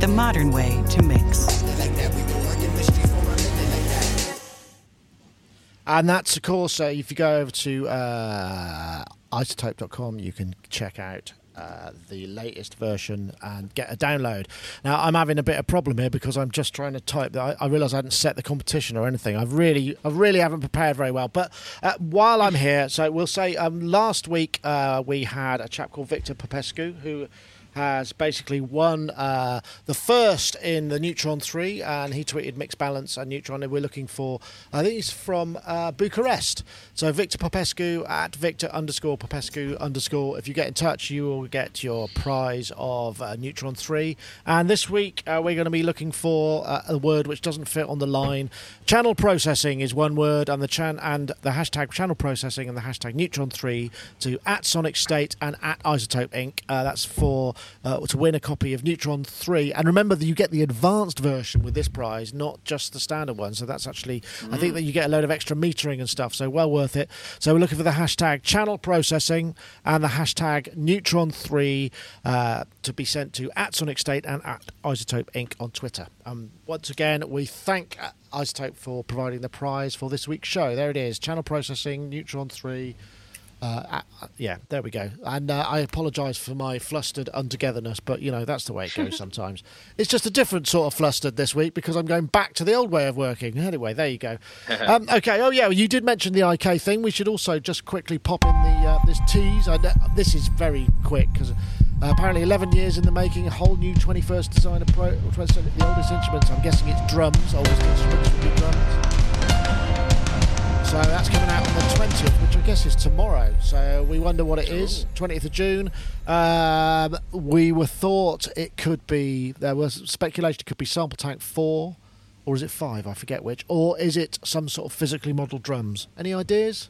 the modern way to mix. And that's, of course, uh, if you go over to uh, izotope.com, you can check out uh, the latest version and get a download. Now, I'm having a bit of problem here because I'm just trying to type. I, I realise I hadn't set the competition or anything. I've really, I really haven't prepared very well. But uh, while I'm here, so we'll say um, last week uh, we had a chap called Victor Popescu who has basically won uh, the first in the Neutron 3, and he tweeted mixed balance and Neutron. And we're looking for, I think he's from uh, Bucharest. So Victor Popescu at Victor underscore Popescu underscore. If you get in touch, you will get your prize of uh, Neutron 3. And this week, uh, we're going to be looking for uh, a word which doesn't fit on the line. Channel processing is one word, and the chan and the hashtag channel processing and the hashtag Neutron 3 to at Sonic State and at iZotope Inc. Uh, that's for uh, to win a copy of Neutron 3. And remember that you get the advanced version with this prize, not just the standard one. So that's actually, I think that you get a load of extra metering and stuff. So well worth it. So we're looking for the hashtag channel processing and the hashtag Neutron 3 uh, to be sent to at Sonic State and at iZotope Inc. on Twitter. Um, once again, we thank uh, iZotope for providing the prize for this week's show. There it is channel processing, Neutron 3. Uh, uh, yeah, there we go. And uh, I apologise for my flustered untogetherness, but you know that's the way it goes [LAUGHS] sometimes. It's just a different sort of flustered this week because I'm going back to the old way of working. Anyway, there you go. [LAUGHS] um, okay. Oh yeah, you did mention the IK thing. We should also just quickly pop in the uh, this tease. I this is very quick because. Uh, apparently, 11 years in the making, a whole new 21st design approach. The oldest instruments, I'm guessing it's drums. Oldest instruments would be drums. So that's coming out on the 20th, which I guess is tomorrow. So we wonder what it is. 20th of June. Um, we were thought it could be, there was speculation it could be SampleTank 4, or is it 5? I forget which. Or is it some sort of physically modelled drums? Any ideas?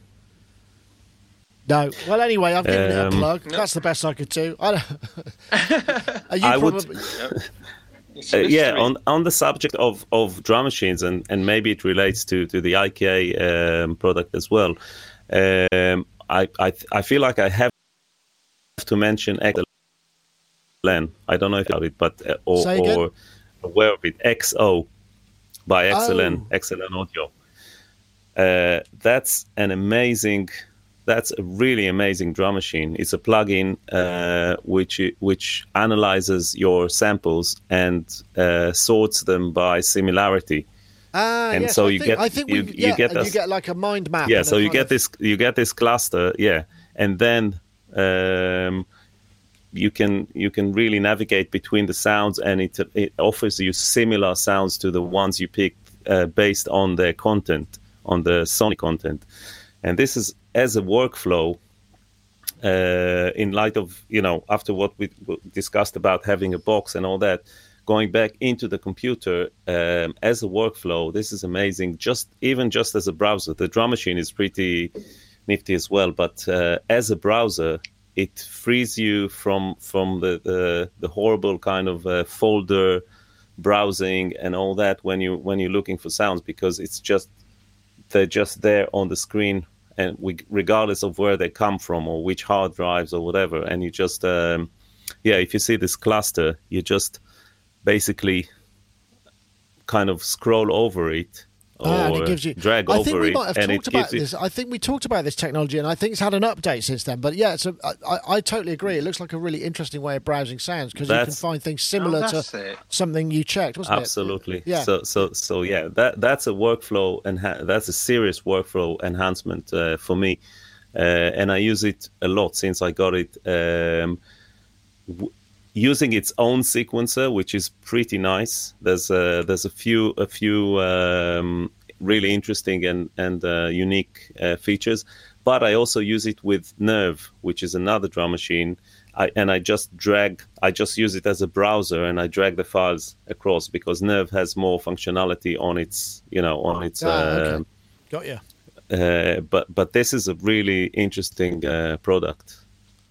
No. Well, anyway, I've given it a Um, plug. That's the best I could do. I don't. [LAUGHS] Are you I would- probably, [LAUGHS] It's Uh, yeah, on on the subject of, of drum machines, and, and maybe it relates to, to the IKA um, product as well. Um, I, I I feel like I have to mention XLN. I don't know if you know it, but uh, or, or aware of it. XO by XLN, Oh. XLN Audio. Uh, that's an amazing that's a really amazing drum machine. It's a plugin uh, which which analyzes your samples and uh, sorts them by similarity. Ah, and yes, so I you think, get I think you, we, you get this, you get like a mind map. yeah. So you get of- this you get this cluster, yeah, and then um, you can you can really navigate between the sounds, and it it offers you similar sounds to the ones you picked uh, based on their content, on the sonic content, and this is as a workflow. Uh, in light of you know after what we discussed about having a box and all that, going back into the computer um, as a workflow, this is amazing. Just even just as a browser, the drum machine is pretty nifty as well. But uh, as a browser, it frees you from from the the, the horrible kind of uh, folder browsing and all that when you when you're looking for sounds because it's just they're just there on the screen and we, regardless of where they come from or which hard drives or whatever and you just um, yeah if you see this cluster you just basically kind of scroll over it Ah, and it gives you drag I over think we might have it talked about gives you this. I think we talked about this technology, and I think it's had an update since then. But yeah, it's a, I, I, I totally agree. It looks like a really interesting way of browsing sounds because you can find things similar Oh, to it. something you checked, wasn't it? Absolutely. Yeah. So so so yeah, that that's a workflow and that's a serious workflow enhancement uh, for me, uh, and I use it a lot since I got it. Um, w- using its own sequencer, which is pretty nice. There's a, there's a few a few um, really interesting and and uh, unique uh, features, but I also use it with Nerve, which is another drum machine. I, and I just drag, I just use it as a browser, and I drag the files across because Nerve has more functionality on its, you know, on its. Ah, okay. uh, Got you. uh, but but this is a really interesting uh, product.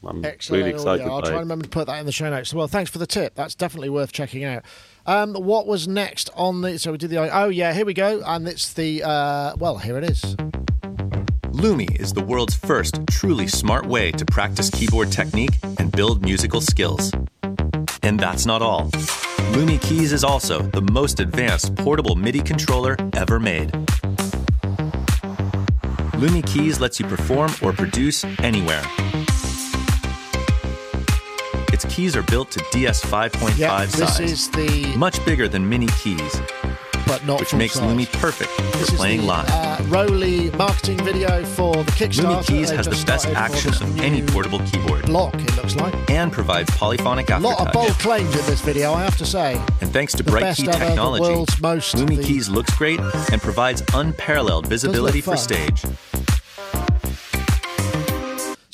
I'm Excellent. really excited audio. I'll try and remember to put that in the show notes. Well, thanks for the tip. That's definitely worth checking out. Um, what was next on the? So we did the. Oh yeah, here we go, and it's the. Uh, well, here it is. Lumi is the world's first truly smart way to practice keyboard technique and build musical skills. And that's not all. Lumi Keys is also the most advanced portable MIDI controller ever made. Lumi Keys lets you perform or produce anywhere. Its keys are built to DS 5.5 Yeah, this size, is the. much bigger than mini keys, but not which makes size. Lumi perfect This for is playing the, live. Uh, ROLI marketing video for the Kickstarter. Lumi Keys has the best action of any portable keyboard block. It looks like and provides polyphonic a lot of bold claims in this video. I have to say, And thanks to the Bright Key technology, Lumi Keys looks great and provides unparalleled visibility for stage.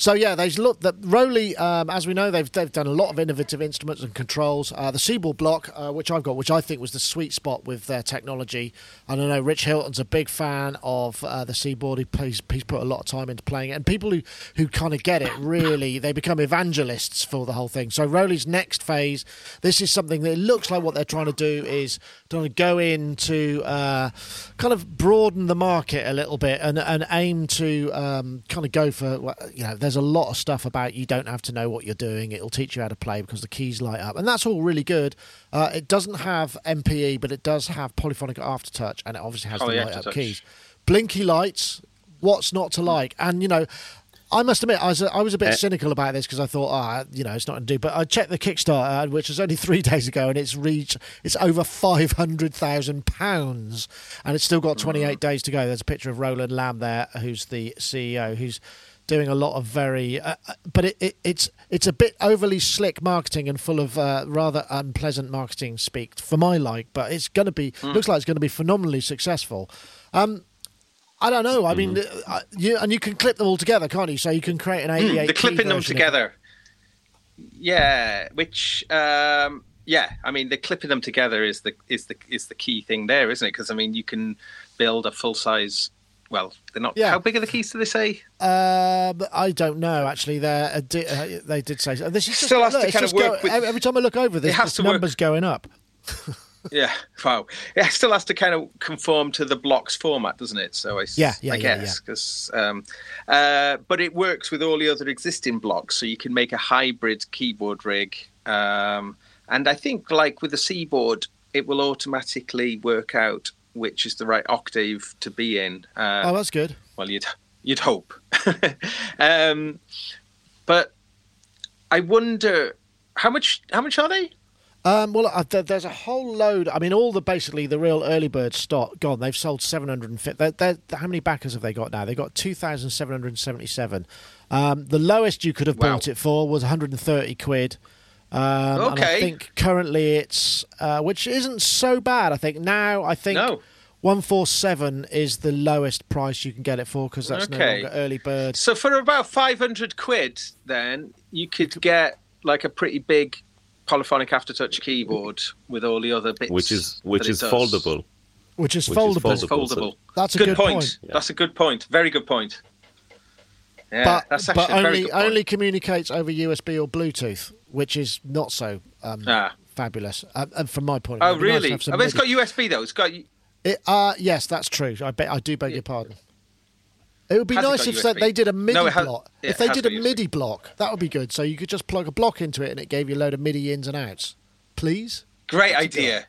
So yeah, they look that ROLI, um, as we know, they've they've done a lot of innovative instruments and controls. Uh, the Seaboard block, uh, which I've got, which I think was the sweet spot with their technology. And I know Rich Hilton's a big fan of uh, the Seaboard. He plays, he's put a lot of time into playing it, and people who who kind of get it really, they become evangelists for the whole thing. So ROLI's next phase, this is something that looks like what they're trying to do is to go into uh, kind of broaden the market a little bit and and aim to um, kind of go for you know. There's a lot of stuff about you don't have to know what you're doing. It'll teach you how to play because the keys light up, and that's all really good. Uh, it doesn't have MPE, but it does have polyphonic aftertouch, and it obviously has Oh, the the light up keys. Blinky lights. What's not to like? And you know. I must admit, I was a, I was a bit Eh. cynical about this because I thought, ah, you know, it's not going to do. But I checked the Kickstarter, which was only three [LAUGHS] days ago, and it's reached it's over five hundred thousand pounds, and it's still got twenty eight days to go. There's a picture of Roland Lamb there, who's the CEO, who's doing a lot of very, uh, uh, but it, it, it's it's a bit overly slick marketing and full of uh, rather unpleasant marketing speak for my like. But it's going to be looks like it's going to be phenomenally successful. Um, I don't know. I mean, uh, you and you can clip them all together, can't you? So you can create an 88. Mm, the clipping them together. Yeah, which um, yeah, I mean the clipping them together is the is the is the key thing there, isn't it? Because I mean you can build a full size. Well, they're not. Yeah. How big are the keys? Do they say? Uh, I don't know. Actually, they uh, uh, they did say so. This is just, Still has look, to kind of work go- with- every time I look over this, this to work- numbers going up. [LAUGHS] Yeah, wow. It still has to kind of conform to the blocks format, doesn't it? So I, Yeah, yeah, I guess because, um, uh, but it works with all the other existing blocks, so you can make a hybrid keyboard rig. Um, and I think, like with the Seaboard, it will automatically work out which is the right octave to be in. Uh, Oh, that's good. well, you'd You'd hope. [LAUGHS] um, but I wonder how much how much are they? Um, well, uh, th- there's a whole load. I mean, all the basically the real early bird stock gone. They've sold 750. They're, they're, how many backers have they got now? They've got 2,777. Um, the lowest you could have Wow. bought it for was 130 quid. Um, And I think currently it's, uh, which isn't so bad. I think now I think No. 147 is the lowest price you can get it for because that's no Okay. longer early bird. So for about five hundred quid, then you could get like a pretty big polyphonic aftertouch keyboard with all the other bits, which is which that it is does. foldable. Which is Which is foldable. foldable. Foldable. That's a good, good point. point. That's a good point. Very good point. Yeah, but that's actually but a very only good point. only communicates over USB or Bluetooth, which is not so um, Ah. fabulous. Uh, and from my point of Oh view, it'd be nice really? I mean, it's got USB though. It's got. It, uh, yes, that's true. I bet I do beg your pardon. It would be nice if USB? they did a MIDI No, has- block. yeah, if they did a. MIDI block, that would be good. So you could just plug a block into it and it gave you a load of MIDI ins and outs. Please. Great That's idea.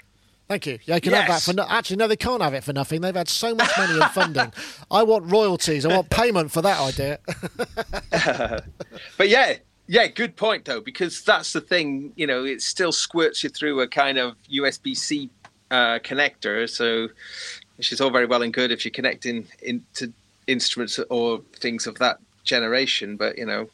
Thank you. Yeah, you can have that for no- actually no, they can't have it for nothing. They've had so much money in [LAUGHS] funding. I want royalties. I want payment for that idea. [LAUGHS] But yeah, yeah, good point though, because that's the thing. You know, it still squirts you through a kind of USB C uh, connector, so which is all very well and good if you're connecting into instruments or things of that generation. But you know,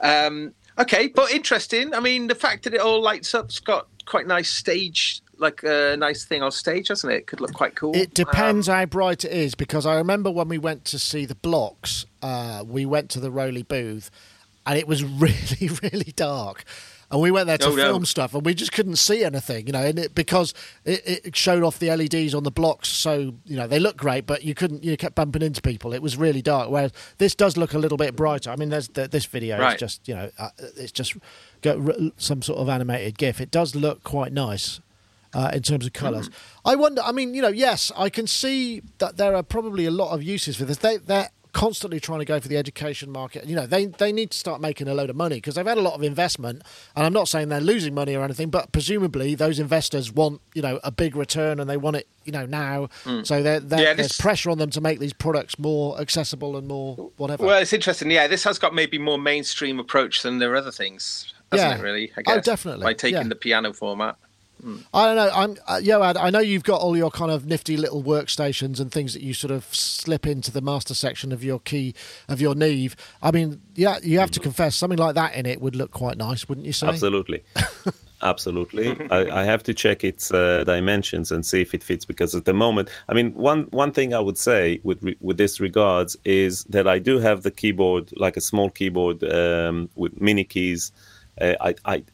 um, okay, but interesting. I mean, the fact that it all lights up's got quite nice stage. Like a nice thing on stage, hasn't it? Could look quite cool. It depends Um, how bright it is because I remember when we went to see the blocks, uh, we went to the ROLI booth and it was [LAUGHS] really, really dark. And we went there to Oh, no. film stuff and we just couldn't see anything, you know, and it, because it, it showed off the LEDs on the blocks. So, you know, they look great, but you couldn't, you kept bumping into people. It was really dark. Whereas this does look a little bit brighter. I mean, there's the, this video Right. is just, you know, uh, it's just got r- some sort of animated GIF. It does look quite nice uh, in terms of colours. Mm. I wonder. I mean, you know, yes, I can see that there are probably a lot of uses for this. They they're constantly trying to go for the education market. You know, they they need to start making a load of money because they've had a lot of investment. And I'm not saying they're losing money or anything, but presumably those investors want you know a big return and they want it you know now. So they're, they're, Mm. Yeah, there's pressure on them to make these products more accessible and more whatever. Well, it's interesting. Yeah, this has got maybe more mainstream approach than their other things, hasn't Yeah. it? Really, I guess. Oh, guess. definitely, By taking yeah. the piano format. I don't know. I'm uh, Yoad. I know you've got all your kind of nifty little workstations and things that you sort of slip into the master section of your key of your Neve. I mean, yeah, you have to confess something like that in it would look quite nice, wouldn't you say? Absolutely. [LAUGHS] Absolutely. I, I have to check its uh, dimensions and see if it fits because at the moment, I mean, one, one thing I would say with re- with this regards is that I do have the keyboard, like a small keyboard um, with mini keys. Uh, I, I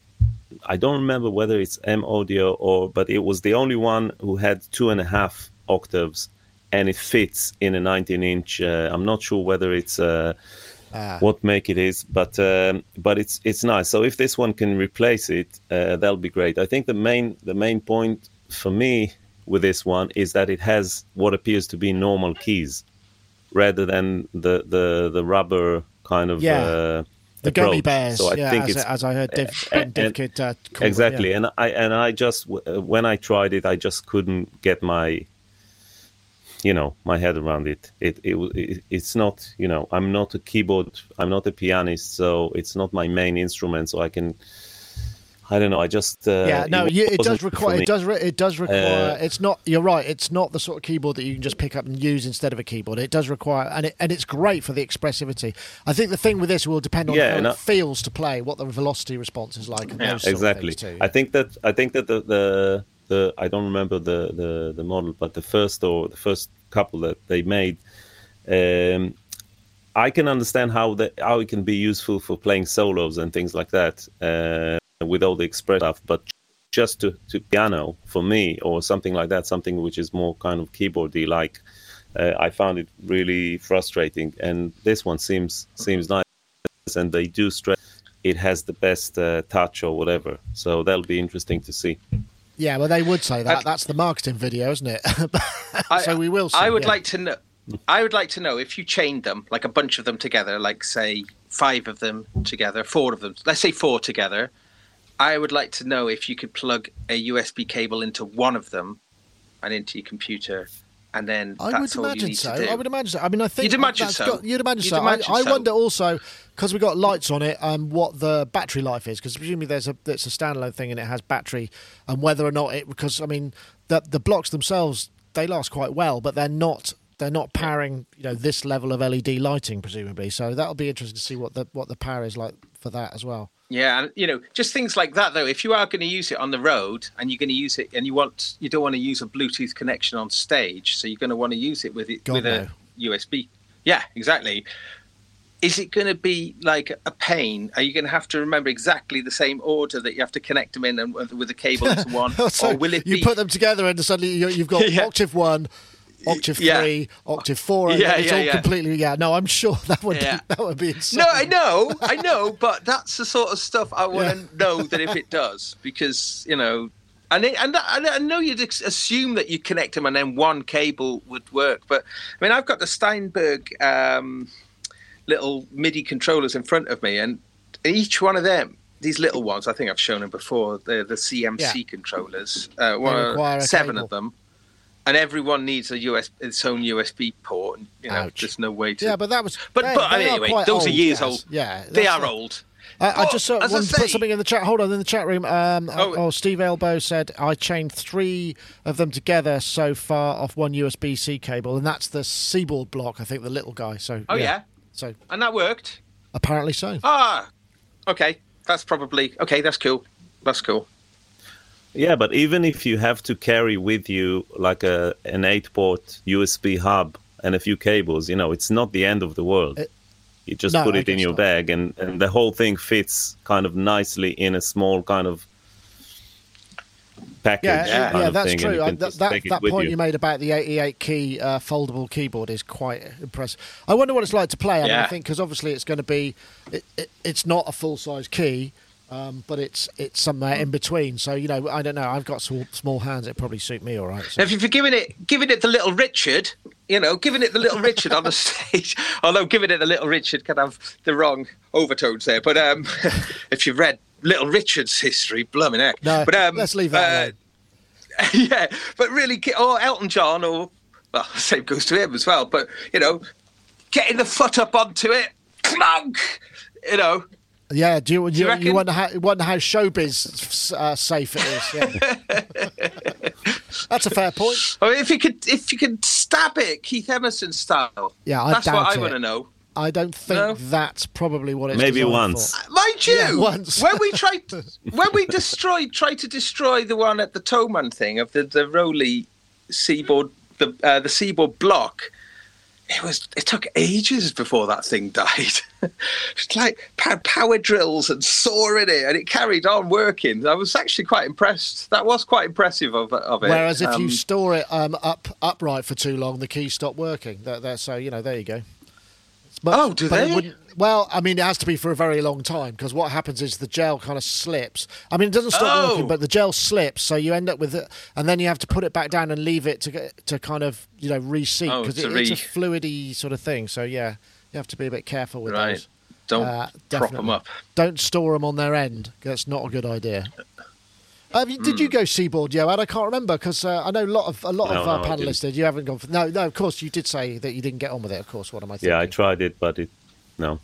I don't remember whether it's M Audio or, but it was the only one who had two and a half octaves, and it fits in a 19 inch. Uh, I'm not sure whether it's. Uh, what make it is, but um, but it's it's nice. So if this one can replace it, uh, that'll be great. I think the main the main point for me with this one is that it has what appears to be normal keys, rather than the the the rubber kind of Yeah. The gummy bears. So I yeah, think as, as I heard Div, and- uh, call it, exactly yeah. and i and i just uh, when i tried it i just couldn't get my you know my head around it it, it it it's not you know i'm not a keyboard i'm not a pianist so it's not my main instrument so i can i don't know i just uh, yeah, no, you, it does require. It does. Re- it does require. Uh, it's not. You're right. It's not the sort of keyboard that you can just pick up and use instead of a keyboard. It does require, and it, and it's great for the expressivity. I think the thing with this will depend on Yeah, how it I- feels to play, what the velocity response is like, and Yeah. those sort of exactly things i think that i think that the, the the i don't remember the the the model but the first or the first couple that they made um i can understand how the how it can be useful for playing solos and things like that uh with all the express stuff but just to, to piano for me or something like that something which is more kind of keyboardy like uh, i found it really frustrating and this one seems seems nice and they do stress it has the best uh, touch or whatever. So that'll be interesting to see. Yeah, well, they would say that. I'd- That's the marketing video, isn't it? [LAUGHS] I- so we will. See, I would yeah. like to know. I would like to know if you chained them, like a bunch of them together, like say five of them together, four of them. Let's say four together. I would like to know if you could plug a USB cable into one of them and into your computer, and then I that's would all you imagine need so. I would imagine so. I mean, I think You'd imagine so. got- you'd imagine You'd so. imagine I, I so. wonder also because we've got lights on it, um, what the battery life is. Because presumably there's a it's a standalone thing and it has battery, and whether or not it because I mean the the blocks themselves they last quite well, but they're not they're not powering you know this level of LED lighting presumably. So that'll be interesting to see what the what the power is like for that as well. Yeah, and you know, just things like that though. If you are going to use it on the road and you're going to use it, and you want, you don't want to use a Bluetooth connection on stage, so you're going to want to use it with it God, with a USB. Yeah, exactly. Is it going to be like a pain? Are you going to have to remember exactly the same order that you have to connect them in and with a cable to [LAUGHS] one, so or will it you be? put them together and suddenly you, you've got [LAUGHS] Yeah. octave one. Octave Yeah. three, octave four, and Yeah, it's yeah, all completely. Yeah, no, I'm sure that would be that would be insane. No, I know, I [LAUGHS] know, but that's the sort of stuff I want to know that if it does, because you know, and it, and I, I know you'd assume that you connect them and then one cable would work, but I mean, I've got the Steinberg um, little MIDI controllers in front of me, and each one of them. These little ones, I think I've shown them before. The the CMC Yeah. controllers, uh, well, seven cable. of them, and everyone needs a US its own USB port. And, you know, Ouch. there's no way to. Yeah, but that was. But- they- but they are anyway, quite those are years Gaz. old. Yeah, they are not- old. I, I just uh, as I wanted to put something in the chat. Hold on, in the chat room. Um, oh. Oh. Steve Elbow said I chained three of them together so far off one USB C cable, and that's the Seaboard block. I think the little guy. So Oh yeah, So and that worked. apparently so. Ah, okay. That's probably okay. That's cool. That's cool. Yeah, but even if you have to carry with you like a an eight port USB hub and a few cables, you know, it's not the end of the world. It- you just No, put it in your not. bag and, and the whole thing fits kind of nicely in a small kind of package. Yeah, Yeah. yeah, that's thing, and you true. Uh, that that, that point you. you. made about the 88 key uh, foldable keyboard is quite impressive. I wonder what it's like to play. I, mean, I think because obviously it's going to be, it, it, it's not a full size key, um, but it's it's somewhere in between. So you know, I don't know. I've got small, small hands. It probably suit me all right. So. Now, if you're giving it, giving it the little Richard, you know, giving it the little Richard on the [LAUGHS] stage. Although giving it the little Richard can have the wrong overtones there. But um, [LAUGHS] if you've read Little Richard's history, blooming heck. No, but um, let's leave that uh, [LAUGHS] yeah, but really, or Elton John, or well, same goes to him as well. But you know, getting the foot up onto it, clunk, you know. Yeah, do you, you, you you, reckon? wonder how wonder how showbiz uh, safe it is? Yeah. [LAUGHS] That's a fair point. I mean, if you could, if you could stab it Keith Emerson style, Yeah, I that's what I want to know. I don't think No? that's probably what it's Maybe once. for. Mind you, Yeah, once. when we tried, [LAUGHS] when we destroyed, tried to destroy the one at the Toman thing of the the ROLI seaboard, the uh, the seaboard block, it was it took ages before that thing died. [LAUGHS] it's like power drills and saw in it, and it carried on working. I was actually quite impressed. That was quite impressive of, of it. Whereas if Um, you store it um, up upright for too long, the keys stop working. That, that, so you know, there you go. Much- Oh, do but they? well, I mean, it has to be for a very long time because what happens is the gel kind of slips. I mean, it doesn't stop Oh. working, but the gel slips, so you end up with it, and then you have to put it back down and leave it to get, to kind of you know reseat Oh, because to it, it's a re- fluidy sort of thing. So yeah, you have to be a bit careful with right, those. don't Uh, prop them up. Don't store them on their end. That's not a good idea. Have you, Hmm. did you go seaboard, Yoad? I can't remember because uh, I know a lot of a lot No, of uh, no, panelists did. You haven't gone for no, no. Of course, you did say that you didn't get on with it. Of course, what am I thinking? Yeah, I tried it, but it no.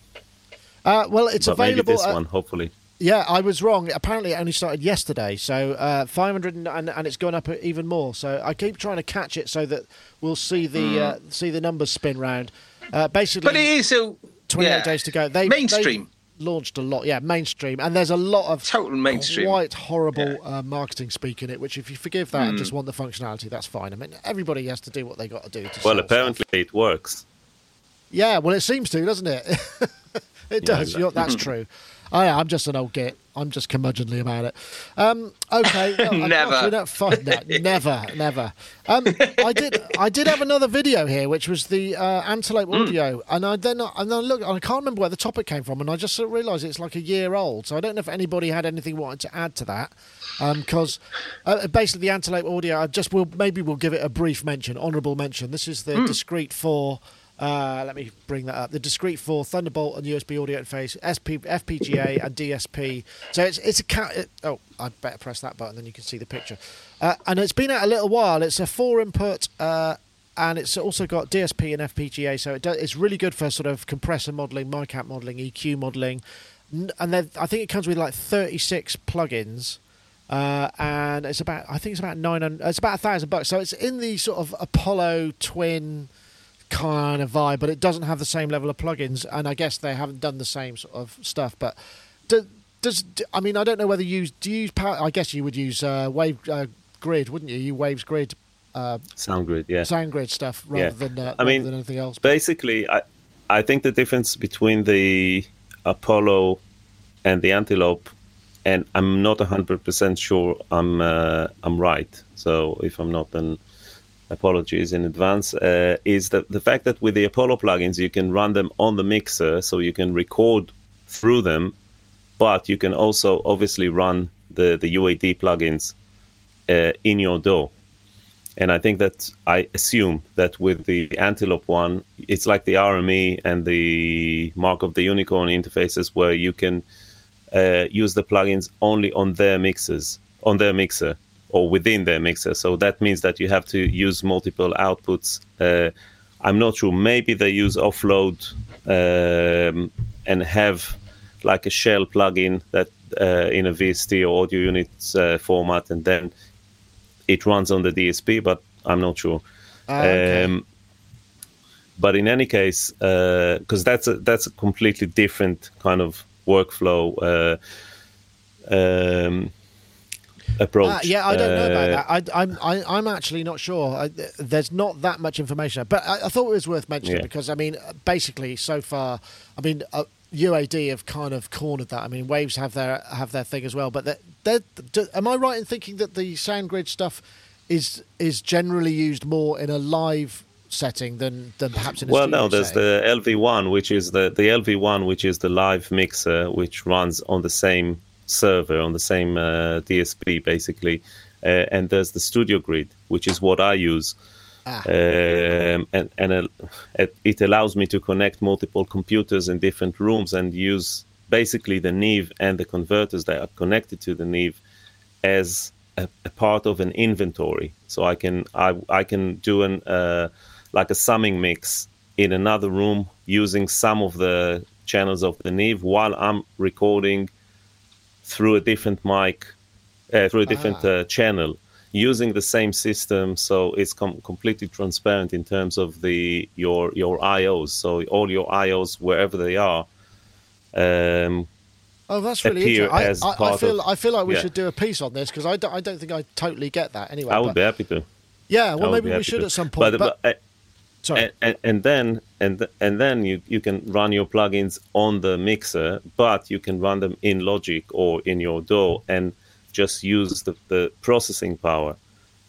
Uh, well, it's But maybe available. this uh, one, hopefully. Yeah, I was wrong. Apparently, it only started yesterday, so uh, 500 and, and, and it's gone up even more. So I keep trying to catch it so that we'll see the uh, see the numbers spin round. Uh, basically, Hmm. But it is a 28 yeah. days to go. They mainstream. they launched a lot, yeah, mainstream, and there's a lot of Total mainstream. quite horrible uh, marketing speak in it. Which, if you forgive that Hmm. and just want the functionality, that's fine. I mean, everybody has to do what they got to do. To Well, sell stuff. apparently it works. Yeah, well, it seems to, doesn't it? [LAUGHS] it does. exactly. You're, that's true. I, I'm just an old git. I'm just curmudgeonly about it. Um, okay, no, [LAUGHS] Never. actually, no, no, never, never. Um, I did. I did have another video here, which was the uh, Antelope Hmm. audio, and I then and then look. I can't remember where the topic came from, and I just sort of realised it's like a year old. So I don't know if anybody had anything wanted to add to that, because uh, basically the Antelope audio. I just will maybe we'll give it a brief mention, honourable mention. This is the Discrete four. Uh, let me bring that up. The discrete four Thunderbolt and USB audio interface, SP, FPGA and DSP. So it's it's a ca- it, oh, I better press that button, then you can see the picture. Uh, and it's been out a little while. It's a four input uh, and it's also got DSP and FPGA, so it do, it's really good for sort of compressor modeling, mic out modeling, EQ modeling, and then I think it comes with like 36 plugins. Uh, and it's about I think it's about nine hundred. It's about a thousand bucks. So it's in the sort of Apollo twin kind of vibe, but it doesn't have the same level of plugins. And I guess they haven't done the same sort of stuff. But do, does I mean I don't know whether you use do you use power? I guess you would use uh, Wave uh, Grid, wouldn't you? You Waves Grid, uh, SoundGrid, yeah. Sound Grid stuff rather Yeah. than uh, I mean, than anything else. Basically, I I think the difference between the Apollo and the Antelope, and I'm not hundred percent sure I'm uh, I'm right. So if I'm not, then apologies in advance. Uh, is that the fact that with the Apollo plugins you can run them on the mixer, so you can record through them, but you can also obviously run the the UAD plugins uh, in your DAW. And I think that I assume that with the Antelope one, it's like the RME and the Mark of the Unicorn interfaces where you can uh, use the plugins only on their mixers, on their mixer or within their mixer. So that means that you have to use multiple outputs. Uh, I'm not sure. Maybe they use offload um, and have like a shell plugin that uh, in a VST or audio unit uh, format, and then it runs on the DSP, but I'm not sure. Ah, okay. Um, but in any case, because that's a that's a completely different kind of workflow uh, um, approach. Ah, yeah, I don't know Uh, about that. I, I'm I, I'm actually not sure. I, there's not that much information, but I, I thought it was worth mentioning Yeah. because I mean, basically, so far, I mean, uh, UAD have kind of cornered that. I mean, Waves have their have their thing as well, but they're, they're, do, am I right in thinking that the SoundGrid stuff is is generally used more in a live setting than than perhaps in a well, no, there's setting? the LV1, which is the the LV1, which is the live mixer, which runs on the same server on the same uh, DSP basically, uh, and there's the Studio Grid, which is what I use. Ah. Um, and and uh, it, allows me to connect multiple computers in different rooms and use basically the Neve and the converters that are connected to the Neve as a, a part of an inventory. So I can I I can do an uh, like a summing mix in another room using some of the channels of the Neve while I'm recording through a different mic, uh, through a different uh, channel, using the same system. So it's com- completely transparent in terms of the your your IOs. So all your IOs wherever they are. Um, Oh, that's really interesting. I, I, I feel of- I feel like we yeah. should do a piece on this because I don't, I don't think I totally get that anyway. I but- would be happy to. yeah, well, maybe we should to. at some point. But, But, uh, sorry, and, and then and th- and then you, you can run your plugins on the mixer, but you can run them in Logic or in your DAW and just use the, the processing power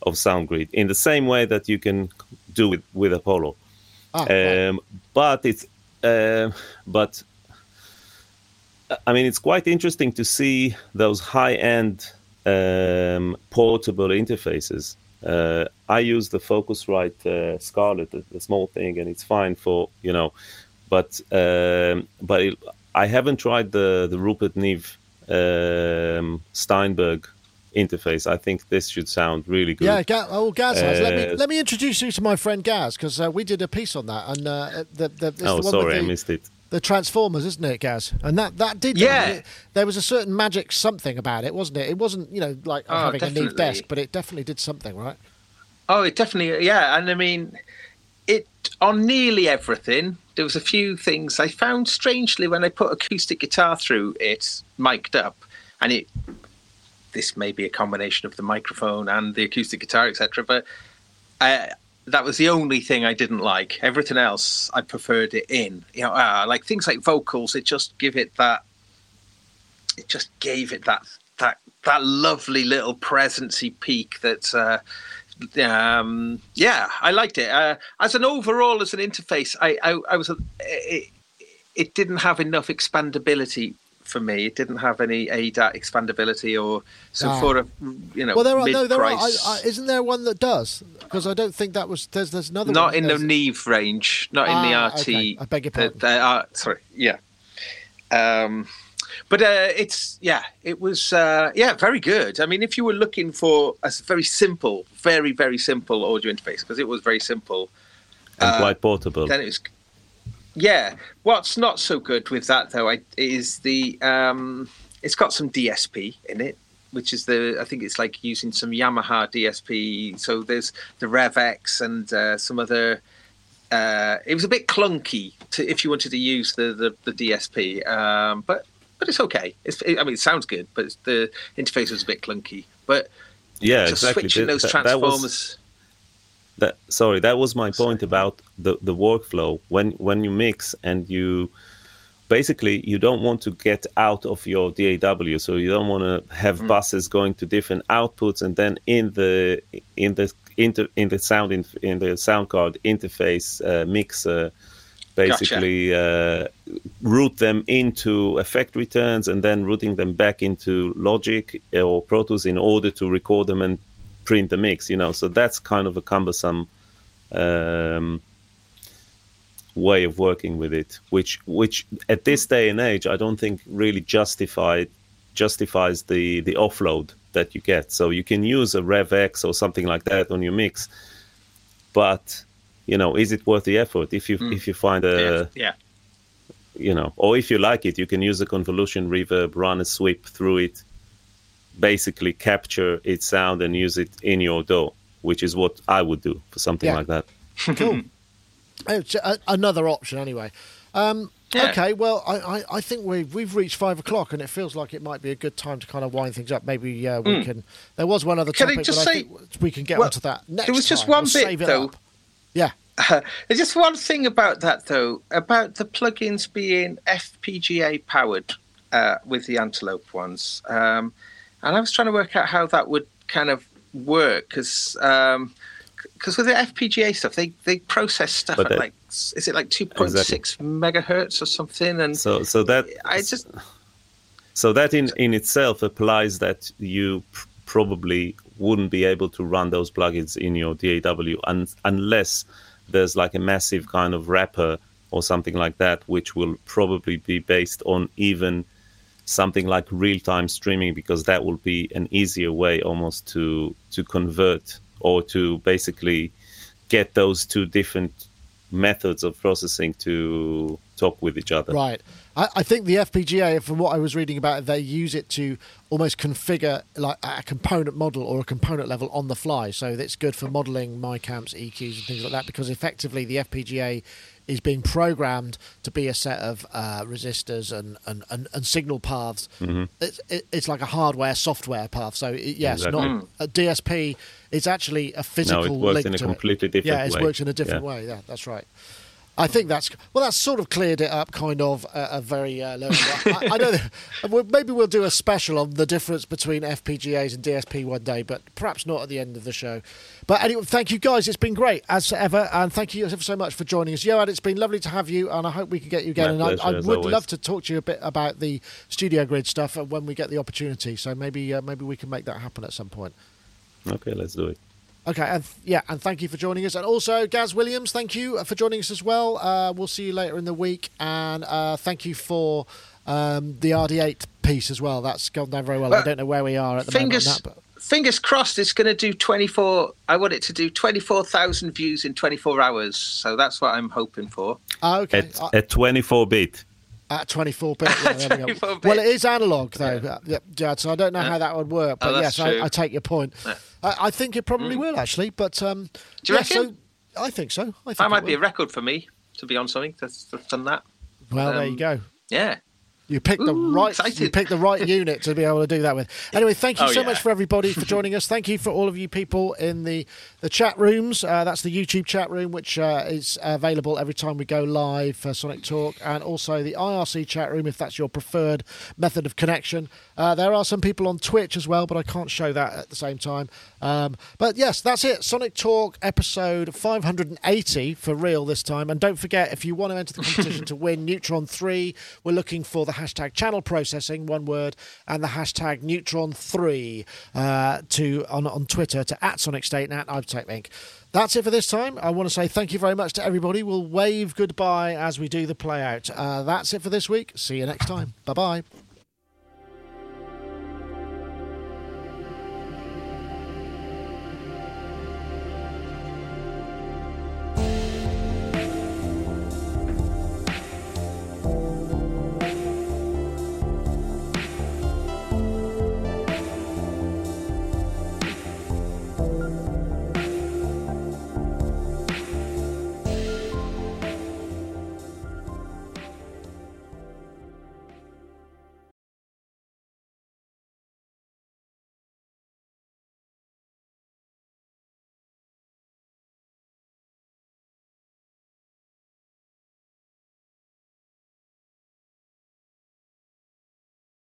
of SoundGrid in the same way that you can do with with Apollo. Ah. Um, but it's uh, but I mean it's quite interesting to see those high end um, portable interfaces. Uh, I use the Focusrite uh, Scarlett, the, the small thing, and it's fine for you know. But um, but it, I haven't tried the the Rupert Neve um, Steinberg interface. I think this should sound really good. Yeah, Ga- oh, Gaz has. Let me Uh, let me introduce you to my friend Gaz because uh, we did a piece on that, and uh, the, the, oh, the one sorry, I missed it. The Transformers, isn't it, Gaz? And that that did. Yeah. it- there was a certain magic something about it, wasn't it? It wasn't you know like Oh, having a Neve definitely. desk, but it definitely did something, right? Oh, it definitely, yeah. And I mean, it on nearly everything. There was a few things I found strangely when I put acoustic guitar through it, mic'd up, and it. This may be a combination of the microphone and the acoustic guitar, etc. But I, that was the only thing I didn't like. Everything else, I preferred it in. You know, uh, like things like vocals, it just give it that. It just gave it that that that lovely little presency peak that. Uh, um, yeah, I liked it. Uh, as an overall, as an interface, I, I, I was, it, it didn't have enough expandability for me. It didn't have any ADAT expandability or so Ah. for a, you know, Well, there are no, there are. I, mid-price. I, isn't there one that does? Because I don't think that was. There's there's another. not one. in the There's- Neve range, not in Ah, the RT. okay. I beg your the- pardon. the, uh, sorry, yeah. Um, but uh, it's yeah, it was uh, yeah, very good. I mean, if you were looking for a very simple, very very simple audio interface, because it was very simple and uh, quite portable. Then it was yeah. What's not so good with that though I, is the um, it's got some DSP in it, which is the I think it's like using some Yamaha DSP. So there's the RevX and uh, some other. Uh, it was a bit clunky to, if you wanted to use the the, the DSP, um, but but it's okay. It's, it, I mean, it sounds good, but the interface was a bit clunky. But yeah, just exactly. switching those that, transformers. That was, that, sorry, that was my point about the the workflow. When when you mix and you basically you don't want to get out of your DAW, so you don't want to have Mm. buses going to different outputs, and then in the in the inter, in the sound in, in the sound card interface uh, mixer, basically uh, route them into effect returns, and then routing them back into Logic or Pro Tools in order to record them and print the mix. You know, so that's kind of a cumbersome. Um, way of working with it, which which at this day and age I don't think really justified justifies the the offload that you get. So you can use a Rev X or something like that on your mix, but you know, is it worth the effort? If you if you find a yeah, you know, or if you like it, you can use a convolution reverb, run a sweep through it, basically capture its sound and use it in your DAW, which is what I would do for something Yeah. like that. [LAUGHS] Cool. Oh, it's a- another option anyway. Um, Yeah. Okay, well, I, I, I think we've we've reached five o'clock, and it feels like it might be a good time to kind of wind things up. Maybe uh, we can. There was one other. Can I topic, just but I say- think we can get well, onto that next. there was just time. one We'll bit, though. up. Yeah. [LAUGHS] There's just one thing about that though, about the plugins being FPGA powered uh, with the Antelope ones, um, and I was trying to work out how that would kind of work because because um, with the FPGA stuff, they they process stuff But at that- like is it like two point six megahertz or something, and So so that I just So that in, in itself applies that you pr- probably wouldn't be able to run those plugins in your DAW un- unless there's like a massive kind of wrapper or something like that, which will probably be based on even something like real-time streaming because that will be an easier way almost to to convert or to basically get those two different methods of processing to talk with each other. Right. I, I think the FPGA, from what I was reading about they use it to almost configure like a component model or a component level on the fly. So it's good for modeling mic amps, EQs, and things like that because effectively the FPGA is being programmed to be a set of uh, resistors and, and, and, and signal paths. It's, it, it's like a hardware software path. So it, yes, Exactly. not a DSP. It's actually a physical No, it works link in a to it. completely different Yeah, it works in a different Yeah. way. Yeah, that's right. I think that's well. That's sort of cleared it up, kind of uh, a very uh, low. I, I know. [LAUGHS] Maybe we'll do a special on the difference between FPGAs and DSP one day, but perhaps not at the end of the show. But anyway, thank you guys. It's been great as ever, and thank you so much for joining us, Yoad. It's been lovely to have you, and I hope we can get you again. My and I, I would always. love to talk to you a bit about the Studio Grid stuff uh, when we get the opportunity. So maybe uh, maybe we can make that happen at some point. Okay, let's do it. Okay, and yeah, and thank you for joining us, and also Gaz Williams, thank you for joining us as well. Uh, we'll see you later in the week, and uh, thank you for um, the RD8 piece as well. That's gone down very well. I don't know where we are at the fingers moment. That, but fingers crossed it's going to do 24 i want it to do 24000 views in 24 hours so that's what i'm hoping for Ah, okay, At, uh, at 24 bit. at 24 bit. Yeah, there we [LAUGHS] 24 bit. Well, it is analog though, yeah. Yeah, so I don't know how that would work. But Oh, yes, I. I take your point. I, I think it probably will actually, but um, Do you yeah, so reckon? I think so. I think that might be a record for me to be on something that's, done that Well, there you um, go. yeah You picked the right. excited. You picked the right [LAUGHS] unit to be able to do that with. Anyway, thank you Oh, so yeah. much for everybody for [LAUGHS] joining us. Thank you for all of you people in the the chat rooms. Uh, that's the YouTube chat room, which uh, is available every time we go live for Sonic Talk, and also the IRC chat room if that's your preferred method of connection. Uh, there are some people on Twitch as well, but I can't show that at the same time. Um, but yes, that's it. Sonic Talk episode 580 for real this time. And don't forget, if you want to enter the competition [LAUGHS] to win Neutron 3, we're looking for the hashtag channel processing, one word, and the hashtag Neutron 3 uh, to on, on Twitter to at Sonic State and at Ibtech Link. That's it for this time. I want to say thank you very much to everybody. We'll wave goodbye as we do the play out. Uh, that's it for this week. See you next time. Bye bye.